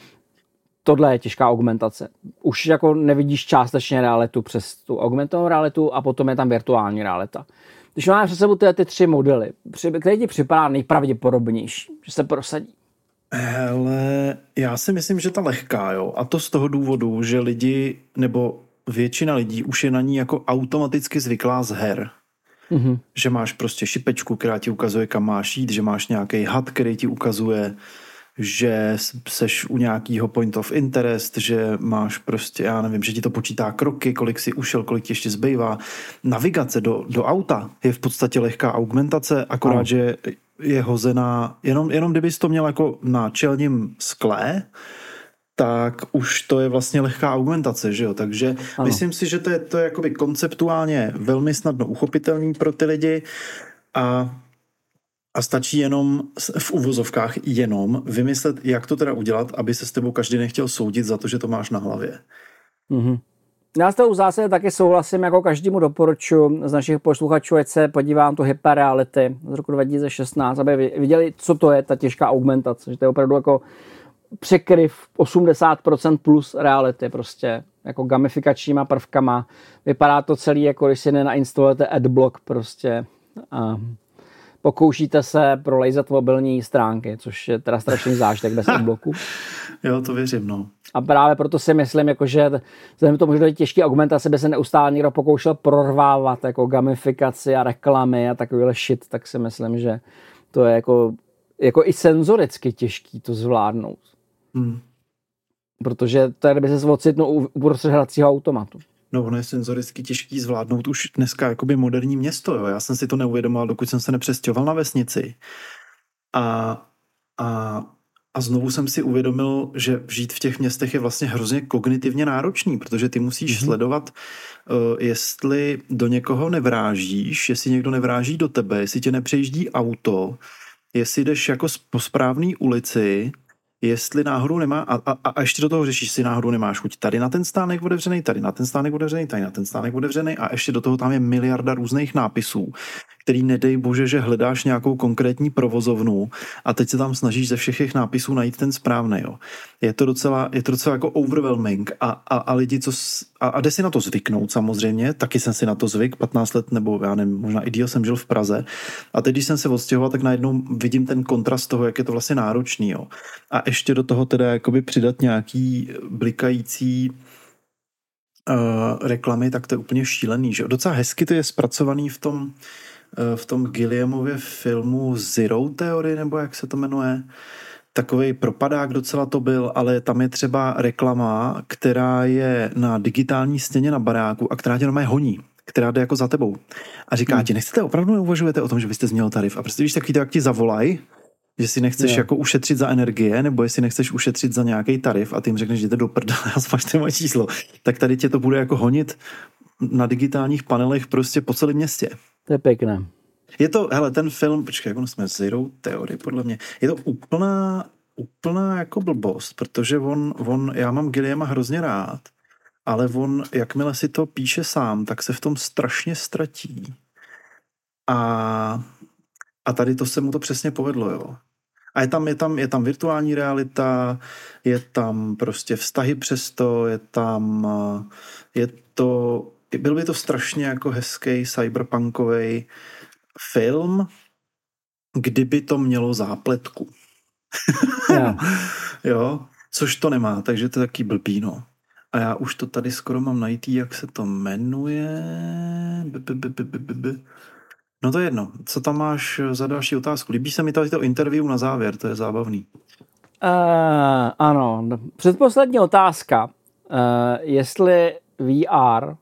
tohle je těžká augmentace. Už jako nevidíš částečně realitu přes tu augmentovanou realitu a potom je tam virtuální realita. Když máme před sebou ty, ty tři modely, které ti připadá nejpravděpodobnější, že se prosadí? Ale já si myslím, že ta lehká, jo. A to z toho důvodu, že lidi, nebo většina lidí už je na ní jako automaticky zvyklá z her. Mm-hmm. Že máš prostě šipečku, která ti ukazuje, kam máš jít, že máš nějaký had, který ti ukazuje, že seš u nějakého point of interest, že máš prostě, já nevím, že ti to počítá kroky, kolik si ušel, kolik ti ještě zbývá. Navigace do, do auta je v podstatě lehká augmentace, akorát, no. že je hozená, jenom, jenom kdybys to měl jako na čelním skle, tak už to je vlastně lehká augmentace, že jo? Takže ano. myslím si, že to je, to je jakoby konceptuálně velmi snadno uchopitelný pro ty lidi a a stačí jenom v uvozovkách jenom vymyslet, jak to teda udělat, aby se s tebou každý nechtěl soudit za to, že to máš na hlavě. Mm-hmm. Já s tou zásady taky souhlasím, jako každému doporučuji z našich posluchačů, ať se podívá na to hyperreality z roku 2016, aby viděli, co to je ta těžká augmentace, že to je opravdu jako překryv 80% plus reality, prostě jako gamifikačníma prvkama. Vypadá to celý, jako když si nenainstalujete adblock prostě. A pokoušíte se prolejzat mobilní stránky, což je teda strašný zážitek bez bloku. Jo, to věřím, no. A právě proto si myslím, jako, že vzhledem tomu, že to je těžký augmentace, by se neustále někdo pokoušel prorvávat jako gamifikaci a reklamy a takovýhle shit, tak si myslím, že to je jako, jako i senzoricky těžký to zvládnout. Hmm. Protože tady by se ocitnul uprostřed hracího automatu. No, ono je senzoricky těžký zvládnout už dneska jakoby moderní město. Jo. Já jsem si to neuvědomoval, dokud jsem se nepřestěhoval na vesnici. A, a, a znovu jsem si uvědomil, že žít v těch městech je vlastně hrozně kognitivně náročný, protože ty musíš mm-hmm. sledovat, uh, jestli do někoho nevrážíš, jestli někdo nevráží do tebe, jestli tě nepřejíždí auto, jestli jdeš jako po správné ulici, jestli náhodou nemá, a, a, a ještě do toho řešíš, si náhodou nemáš chuť tady na ten stánek otevřený, tady na ten stánek otevřený, tady na ten stánek otevřený a ještě do toho tam je miliarda různých nápisů, který nedej bože, že hledáš nějakou konkrétní provozovnu a teď se tam snažíš ze všech těch nápisů najít ten správný. Je to docela, je to docela jako overwhelming a, a, a lidi, co, a, a jde si na to zvyknout samozřejmě, taky jsem si na to zvyk, 15 let nebo já nevím, možná i díl jsem žil v Praze a teď, když jsem se odstěhoval, tak najednou vidím ten kontrast toho, jak je to vlastně náročný. Jo. A ještě do toho teda jakoby přidat nějaký blikající uh, reklamy, tak to je úplně šílený. Že? Docela hezky to je zpracovaný v tom, uh, v tom Gilliamově filmu Zero Theory, nebo jak se to jmenuje. Takový propadák docela to byl, ale tam je třeba reklama, která je na digitální stěně na baráku a která tě normálně honí která jde jako za tebou. A říká hmm. ti, nechcete opravdu neuvažujete o tom, že byste změnil tarif. A prostě víš, taky to, jak ti zavolají, že si nechceš yeah. jako ušetřit za energie, nebo jestli nechceš ušetřit za nějaký tarif a ty jim řekneš, že jde do prdele a zvažte moje číslo, tak tady tě to bude jako honit na digitálních panelech prostě po celém městě. To je pěkné. Je to, hele, ten film, počkej, jak jsme Zero Theory, podle mě, je to úplná, úplná jako blbost, protože on, on já mám Gilliama hrozně rád, ale on, jakmile si to píše sám, tak se v tom strašně ztratí. A a tady to se mu to přesně povedlo, jo. A je tam, je tam, je tam virtuální realita, je tam prostě vztahy přesto, je tam, je to, byl by to strašně jako hezký cyberpunkový film, kdyby to mělo zápletku. Yeah. jo, což to nemá, takže to je taky blbý, no. A já už to tady skoro mám najít, jak se to jmenuje. No to je jedno. Co tam máš za další otázku? Líbí se mi tady to interview na závěr, to je zábavný. Uh, ano, předposlední otázka. Uh, jestli VR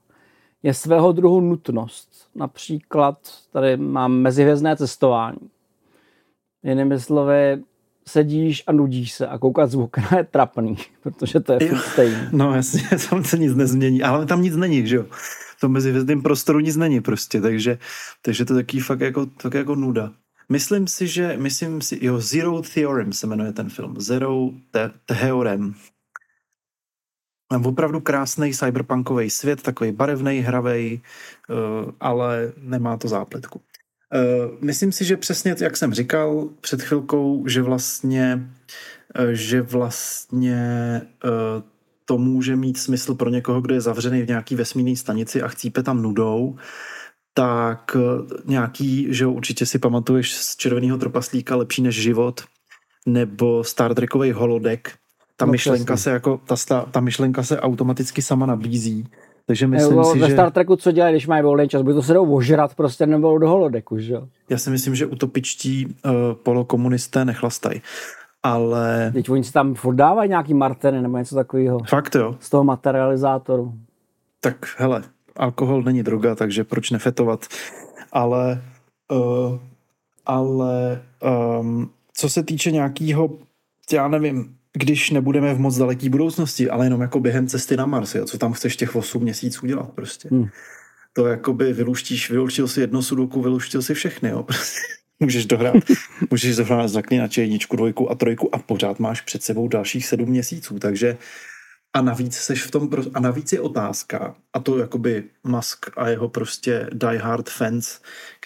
je svého druhu nutnost. Například tady mám mezihvězdné cestování. Jinými slovy, sedíš a nudíš se a koukat z okna je trapný, protože to je stejný. No jasně, tam se nic nezmění, ale tam nic není, že jo tom mezihvězdném prostoru nic není prostě, takže, takže to je taký fakt jako, tak jako nuda. Myslím si, že, myslím si, jo, Zero Theorem se jmenuje ten film. Zero te- Theorem. Opravdu krásný cyberpunkový svět, takový barevný, hravej, uh, ale nemá to zápletku. Uh, myslím si, že přesně, jak jsem říkal před chvilkou, že vlastně, uh, že vlastně to může mít smysl pro někoho, kdo je zavřený v nějaký vesmírné stanici a chcípe tam nudou, tak eh, nějaký, že určitě si pamatuješ z Červeného trpaslíka Lepší než život, nebo Star Trekový holodeck, ta no, myšlenka přesně. se jako, ta, ta myšlenka se automaticky sama nabízí. Takže myslím nebo si, ve že... Star Treku co dělají, když mají volný čas? By to se jdou ožrat prostě nebo do holodeku, že jo? Já si myslím, že utopičtí uh, polokomunisté nechlastají ale... Teď oni si tam furt dávají nějaký marteny nebo něco takového. Fakt jo. Z toho materializátoru. Tak hele, alkohol není droga, takže proč nefetovat. Ale, uh, ale um, co se týče nějakého, já nevím, když nebudeme v moc daleký budoucnosti, ale jenom jako během cesty na Mars, jo, co tam chceš těch 8 měsíců dělat prostě. Hmm. To jakoby vyluštíš, vyluštil si jedno sudoku, vyluštil si všechny, jo, prostě můžeš dohrát, můžeš dohrát zaklinače jedničku, dvojku a trojku a pořád máš před sebou dalších sedm měsíců, takže a navíc seš v tom, a navíc je otázka, a to jakoby Musk a jeho prostě die hard fans,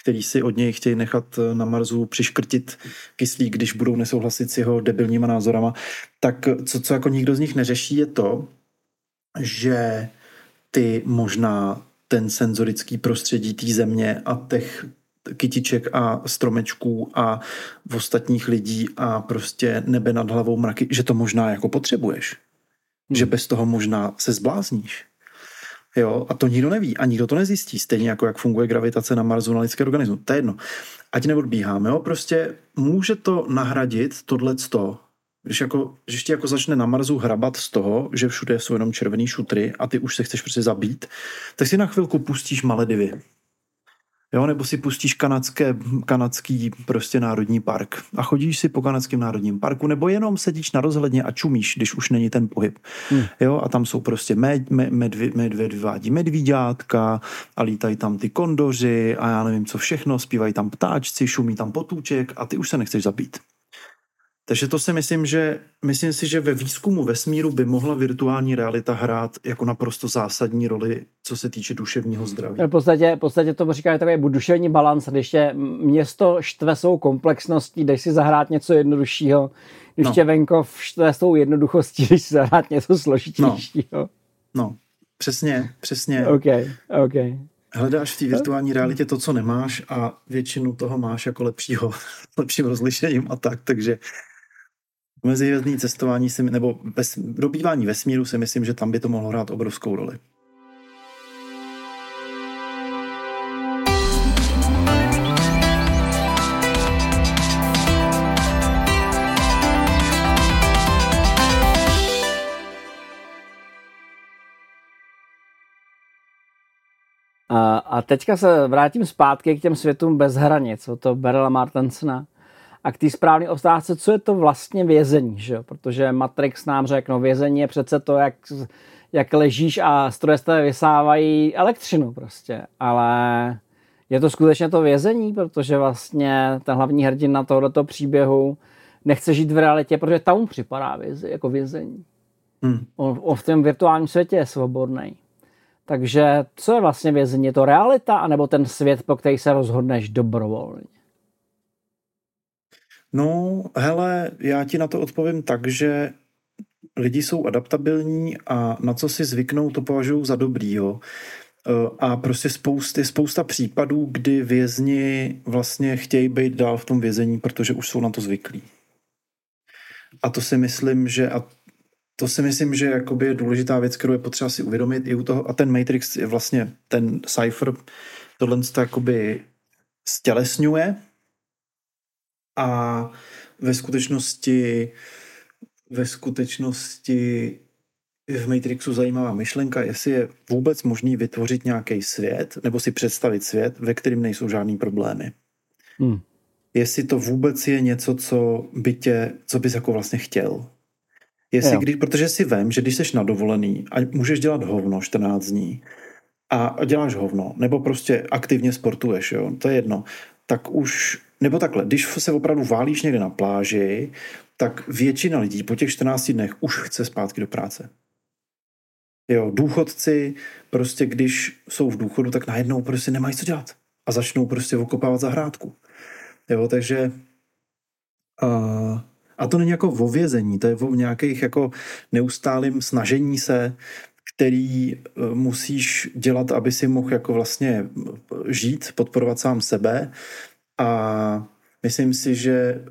který si od něj chtějí nechat na Marsu přiškrtit kyslík, když budou nesouhlasit s jeho debilníma názorama, tak co, co jako nikdo z nich neřeší je to, že ty možná ten senzorický prostředí té země a těch kytiček a stromečků a v ostatních lidí a prostě nebe nad hlavou mraky, že to možná jako potřebuješ. Hmm. Že bez toho možná se zblázníš. Jo, a to nikdo neví a nikdo to nezjistí. Stejně jako jak funguje gravitace na Marsu na lidské organismu. To je jedno. Ať neodbíháme, jo, prostě může to nahradit tohle když, jako, když ti jako začne na Marsu hrabat z toho, že všude jsou jenom červený šutry a ty už se chceš prostě zabít, tak si na chvilku pustíš Maledivy Jo, nebo si pustíš kanadské, kanadský prostě národní park a chodíš si po kanadském národním parku, nebo jenom sedíš na rozhledně a čumíš, když už není ten pohyb. Hmm. Jo, a tam jsou prostě med, med, medvěd, medvěd vyvádí medvíďátka a lítají tam ty kondoři a já nevím co všechno, zpívají tam ptáčci, šumí tam potůček a ty už se nechceš zabít. Takže to si myslím, že myslím si, že ve výzkumu vesmíru by mohla virtuální realita hrát jako naprosto zásadní roli, co se týče duševního zdraví. V podstatě, v podstatě to říká takový duševní balans, když tě město štve svou komplexností, jdeš si zahrát něco jednoduššího, když no. tě venkov štve svou jednoduchostí, jdeš si zahrát něco složitějšího. No. no, přesně, přesně. OK, OK. Hledáš v té virtuální realitě to, co nemáš a většinu toho máš jako lepšího, lepším rozlišením a tak, takže mezihvězdný cestování si, nebo bez, dobývání vesmíru si myslím, že tam by to mohlo hrát obrovskou roli. A, teďka se vrátím zpátky k těm světům bez hranic, o to Berla Martensona a k té správné otázce, co je to vlastně vězení, že? protože Matrix nám řekl, no vězení je přece to, jak, jak ležíš a stroje z tebe vysávají elektřinu prostě, ale je to skutečně to vězení, protože vlastně ten hlavní hrdina tohoto příběhu nechce žít v realitě, protože tam mu připadá vězení, jako vězení. Hmm. On, on v tom virtuálním světě je svobodný. Takže co je vlastně vězení? Je to realita, anebo ten svět, po který se rozhodneš dobrovolně? No, hele, já ti na to odpovím tak, že lidi jsou adaptabilní a na co si zvyknou, to považují za dobrýho. E, a prostě spousty, spousta případů, kdy vězni vlastně chtějí být dál v tom vězení, protože už jsou na to zvyklí. A to si myslím, že a to si myslím, že jakoby je důležitá věc, kterou je potřeba si uvědomit i u toho. A ten Matrix je vlastně ten Cypher, tohle to jakoby stělesňuje, a ve skutečnosti ve skutečnosti v Matrixu zajímavá myšlenka, jestli je vůbec možný vytvořit nějaký svět, nebo si představit svět, ve kterým nejsou žádný problémy. Hmm. Jestli to vůbec je něco, co by tě, co bys jako vlastně chtěl. Jestli, když, protože si vem, že když jsi na dovolený a můžeš dělat hovno 14 dní a děláš hovno, nebo prostě aktivně sportuješ, jo, to je jedno, tak už nebo takhle, když se opravdu válíš někde na pláži, tak většina lidí po těch 14 dnech už chce zpátky do práce. Jo, důchodci prostě, když jsou v důchodu, tak najednou prostě nemají co dělat. A začnou prostě okopávat zahrádku. Jo, takže a, a to není jako o vězení, to je o nějakých jako neustálým snažení se, který e, musíš dělat, aby si mohl jako vlastně žít, podporovat sám sebe a myslím si, že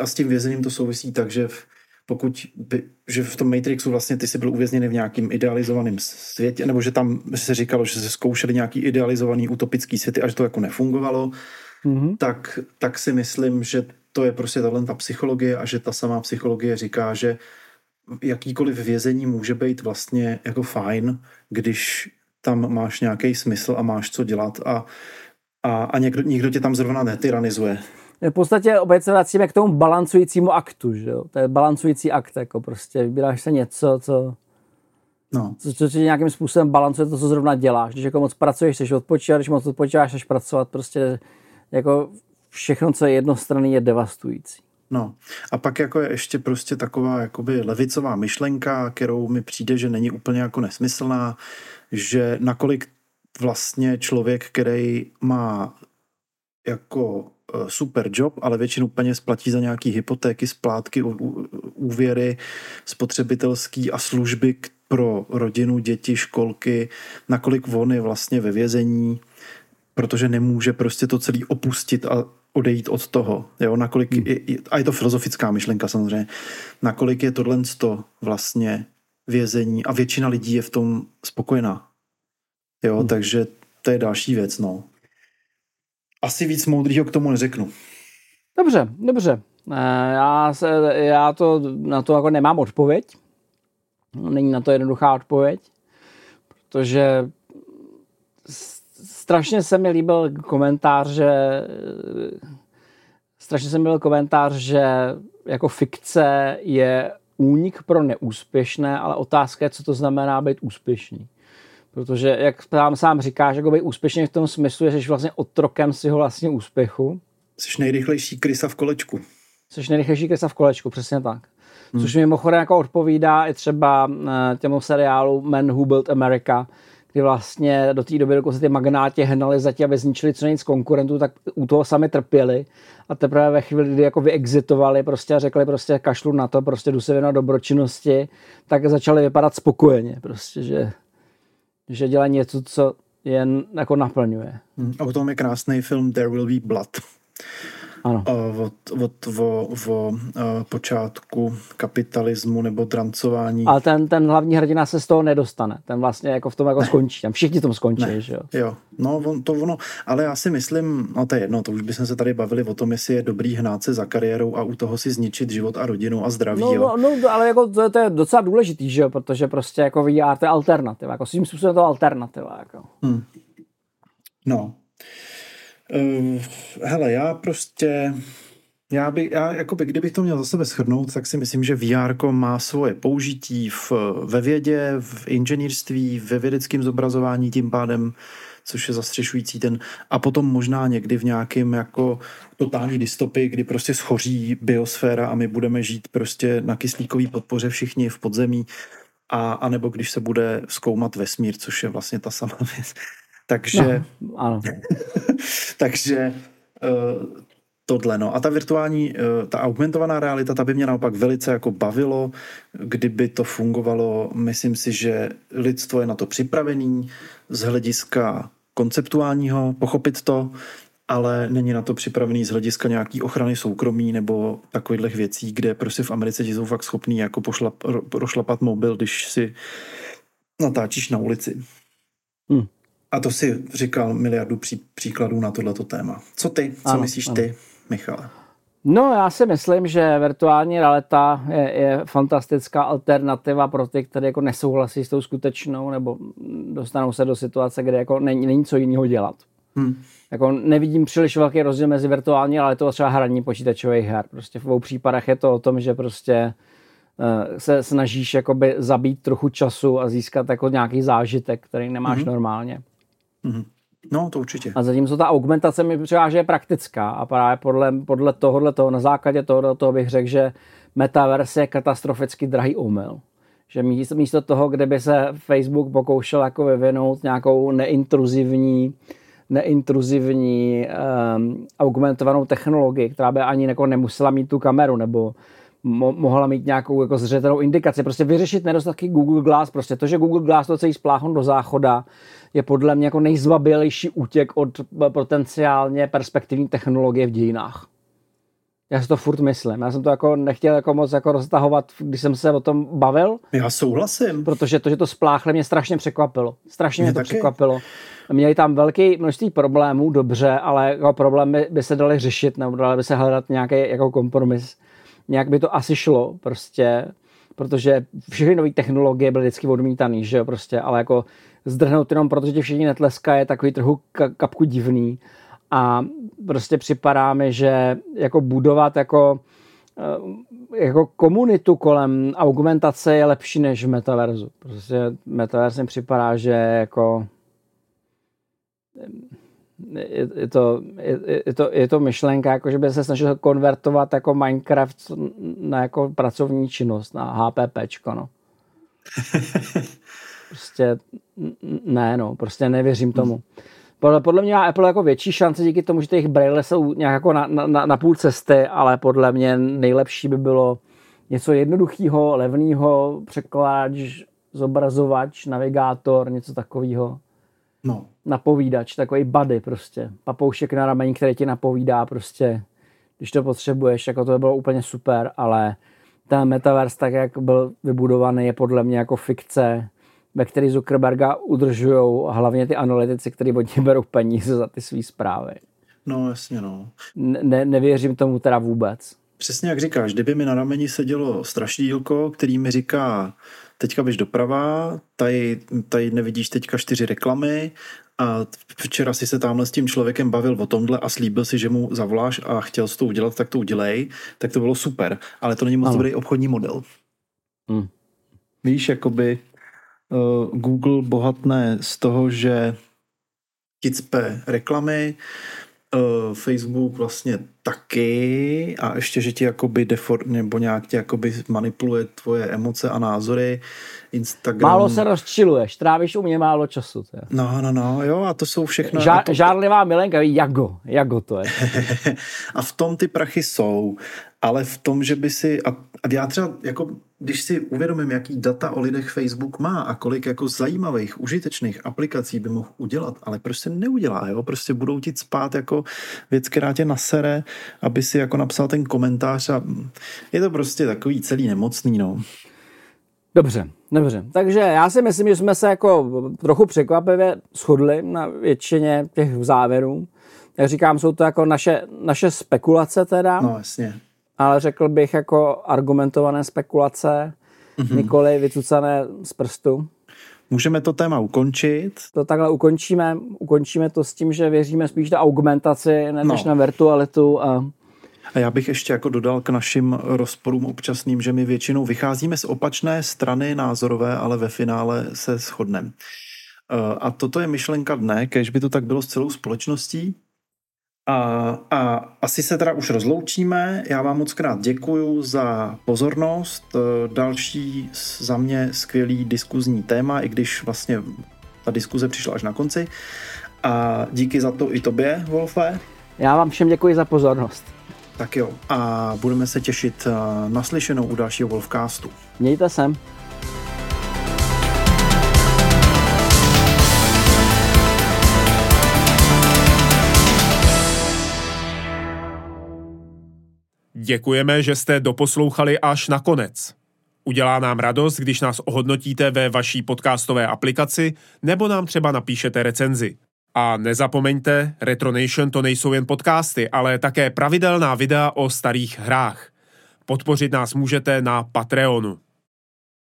a s tím vězením to souvisí tak, že v, pokud by, že v tom Matrixu vlastně ty jsi byl uvězněný v nějakým idealizovaném světě, nebo že tam se říkalo, že se zkoušeli nějaký idealizovaný utopický světy a že to jako nefungovalo, mm-hmm. tak, tak si myslím, že to je prostě tahle ta psychologie a že ta samá psychologie říká, že jakýkoliv vězení může být vlastně jako fajn, když tam máš nějaký smysl a máš co dělat a a, a někdo, nikdo tě tam zrovna netyranizuje. V podstatě opět se vracíme k tomu balancujícímu aktu, že jo? To je balancující akt, jako prostě vybíráš se něco, co, no. co, co ti nějakým způsobem balancuje to, co zrovna děláš. Když jako moc pracuješ, chceš odpočívat, když moc odpočíváš, chceš pracovat, prostě jako všechno, co je jednostranný, je devastující. No a pak jako je ještě prostě taková jakoby levicová myšlenka, kterou mi přijde, že není úplně jako nesmyslná, že nakolik vlastně člověk, který má jako e, super job, ale většinu peněz platí za nějaký hypotéky, splátky, úvěry, spotřebitelský a služby pro rodinu, děti, školky, nakolik on je vlastně ve vězení, protože nemůže prostě to celý opustit a odejít od toho. Jo? Nakolik hmm. je, a je to filozofická myšlenka samozřejmě. Nakolik je tohle vlastně vězení a většina lidí je v tom spokojená. Jo, hmm. takže to je další věc, no. Asi víc moudrýho k tomu neřeknu. Dobře, dobře. Eh, já, se, já to na to jako nemám odpověď. Není na to jednoduchá odpověď, protože strašně se mi líbil komentář, že strašně se mi líbil komentář, že jako fikce je únik pro neúspěšné, ale otázka je, co to znamená být úspěšný. Protože, jak sám, sám říkáš, jako být úspěšný v tom smyslu, že jsi vlastně otrokem svého vlastně úspěchu. Jsi nejrychlejší krysa v kolečku. Jsi nejrychlejší krysa v kolečku, přesně tak. Hmm. Což mimochodem jako odpovídá i třeba eh, těmu seriálu Men Who Built America, kdy vlastně do té doby, dokud se ty magnáti hnali za tě, aby zničili co nejvíc konkurentů, tak u toho sami trpěli a teprve ve chvíli, kdy jako vyexitovali prostě a řekli prostě kašlu na to, prostě jdu se věnovat dobročinnosti, tak začali vypadat spokojeně prostě, že, že dělají něco, co jen jako naplňuje. Hmm. A potom je krásný film There Will Be Blood. Ano. Od, od, o, o počátku kapitalismu nebo drancování. Ale ten, ten hlavní hrdina se z toho nedostane. Ten vlastně jako v tom jako ne. skončí. Tam všichni tom skončí, ne. že jo? Jo, no on, to ono, ale já si myslím, no to je jedno, to už bychom se tady bavili o tom, jestli je dobrý hnát se za kariérou a u toho si zničit život a rodinu a zdraví, no, jo. No, no ale jako to, to, je docela důležitý, že jo, protože prostě jako VR to je alternativa, jako svým způsobem to alternativa, jako. Hmm. No, Uh, hele, já prostě, já by, já, jakoby, kdybych to měl za sebe shrnout, tak si myslím, že VR má svoje použití v, ve vědě, v inženýrství, ve vědeckém zobrazování tím pádem, což je zastřešující ten, a potom možná někdy v nějakém jako totální dystopii, kdy prostě schoří biosféra a my budeme žít prostě na kyslíkový podpoře všichni v podzemí, a, a nebo když se bude zkoumat vesmír, což je vlastně ta sama věc. Takže, no, ano. takže uh, tohle. No. A ta virtuální, uh, ta augmentovaná realita, ta by mě naopak velice jako bavilo, kdyby to fungovalo. Myslím si, že lidstvo je na to připravený z hlediska konceptuálního, pochopit to, ale není na to připravený z hlediska nějaký ochrany soukromí nebo takových věcí, kde prostě v Americe ti jsou fakt schopný jako pošlap, rošlapat mobil, když si natáčíš na ulici. Hmm. A to si říkal miliardu pří, příkladů na tohleto téma. Co ty? Co ano, myslíš ano. ty, Michale? No, já si myslím, že virtuální realita je, je fantastická alternativa pro ty, kteří jako nesouhlasí s tou skutečnou nebo dostanou se do situace, kde jako není, není co jiného dělat. Hmm. Jako nevidím příliš velký rozdíl mezi virtuální realitou a třeba hraní počítačových her. Prostě v obou případech je to o tom, že prostě uh, se snažíš jakoby zabít trochu času a získat jako nějaký zážitek, který nemáš hmm. normálně. Mm-hmm. No, to určitě. A zatímco ta augmentace mi připadá, že je praktická a právě podle, podle tohohle toho, na základě toho, toho bych řekl, že metaverse je katastroficky drahý omyl. Že místo, místo toho, kde by se Facebook pokoušel jako vyvinout nějakou neintruzivní neintruzivní um, augmentovanou technologii, která by ani jako nemusela mít tu kameru nebo mo- mohla mít nějakou jako zřetelnou indikaci. Prostě vyřešit nedostatky Google Glass. Prostě to, že Google Glass to celý spláchnu do záchoda, je podle mě jako nejzvabilejší útěk od potenciálně perspektivní technologie v dějinách. Já si to furt myslím. Já jsem to jako nechtěl jako moc jako roztahovat, když jsem se o tom bavil. Já souhlasím. Protože to, že to spláchle, mě strašně překvapilo. Strašně mě, mě to taky. překvapilo. Měli tam velké množství problémů, dobře, ale jako problémy by se daly řešit, nebo daly by se hledat nějaký jako kompromis. Nějak by to asi šlo, prostě, protože všechny nové technologie byly vždycky odmítané, že jo, prostě, ale jako zdrhnout jenom protože tě všichni netleska je takový trochu kapku divný a prostě připadá mi, že jako budovat jako, eh, jako komunitu kolem augmentace je lepší než v metaverzu. Prostě metaverz mi připadá, že jako je, je, to, je, je, to, je to myšlenka, jako že by se snažil konvertovat jako Minecraft na jako pracovní činnost, na HPP. No. Prostě ne, no, prostě nevěřím tomu. Podle, podle mě má Apple jako větší šance díky tomu, že těch braille jsou nějak jako na, na, na půl cesty, ale podle mě nejlepší by bylo něco jednoduchého, levného, překladač, zobrazovač, navigátor, něco takového. No. Napovídač, takový buddy prostě. Papoušek na rameni, který ti napovídá prostě, když to potřebuješ, jako to by bylo úplně super, ale ten metaverse, tak jak byl vybudovaný, je podle mě jako fikce, ve který Zuckerberga udržují hlavně ty analytici, kteří od něj berou peníze za ty své zprávy. No jasně, no. Ne, nevěřím tomu teda vůbec. Přesně jak říkáš, kdyby mi na rameni sedělo strašidílko, který mi říká, teďka běž doprava, tady, tady nevidíš teďka čtyři reklamy a včera si se tamhle s tím člověkem bavil o tomhle a slíbil si, že mu zavoláš a chtěl s to udělat, tak to udělej, tak to bylo super, ale to není moc ano. dobrý obchodní model. Hmm. Víš, jakoby uh, Google bohatné z toho, že ti cpe reklamy, uh, Facebook vlastně taky a ještě, že ti jakoby defor, nebo nějak tě jakoby manipuluje tvoje emoce a názory. Instagram. Málo se rozčiluješ, trávíš u mě málo času. Je. No, no, no, jo, a to jsou všechno... Žár, to... Žárlivá milenka, Jago, Jago to je. a v tom ty prachy jsou, ale v tom, že by si... A, a já třeba jako když si uvědomím, jaký data o lidech Facebook má a kolik jako zajímavých, užitečných aplikací by mohl udělat, ale prostě neudělá, jo? Prostě budou ti spát jako věc, která tě nasere, aby si jako napsal ten komentář a je to prostě takový celý nemocný, no. Dobře, dobře. Takže já si myslím, že jsme se jako trochu překvapivě shodli na většině těch závěrů. Jak říkám, jsou to jako naše, naše spekulace teda. No, jasně ale řekl bych jako argumentované spekulace, mm-hmm. nikoli vycucané z prstu. Můžeme to téma ukončit. To takhle ukončíme. Ukončíme to s tím, že věříme spíš na augmentaci, než no. na virtualitu. A... a já bych ještě jako dodal k našim rozporům občasným, že my většinou vycházíme z opačné strany názorové, ale ve finále se shodneme. A toto je myšlenka dne, kež by to tak bylo s celou společností, a, a asi se teda už rozloučíme. Já vám moc krát děkuju za pozornost. E, další za mě skvělý diskuzní téma, i když vlastně ta diskuze přišla až na konci. A díky za to i tobě, Wolfe. Já vám všem děkuji za pozornost. Tak jo, a budeme se těšit e, naslyšenou u dalšího Wolfcastu. Mějte se. Děkujeme, že jste doposlouchali až na konec. Udělá nám radost, když nás ohodnotíte ve vaší podcastové aplikaci nebo nám třeba napíšete recenzi. A nezapomeňte, Retronation to nejsou jen podcasty, ale také pravidelná videa o starých hrách. Podpořit nás můžete na Patreonu.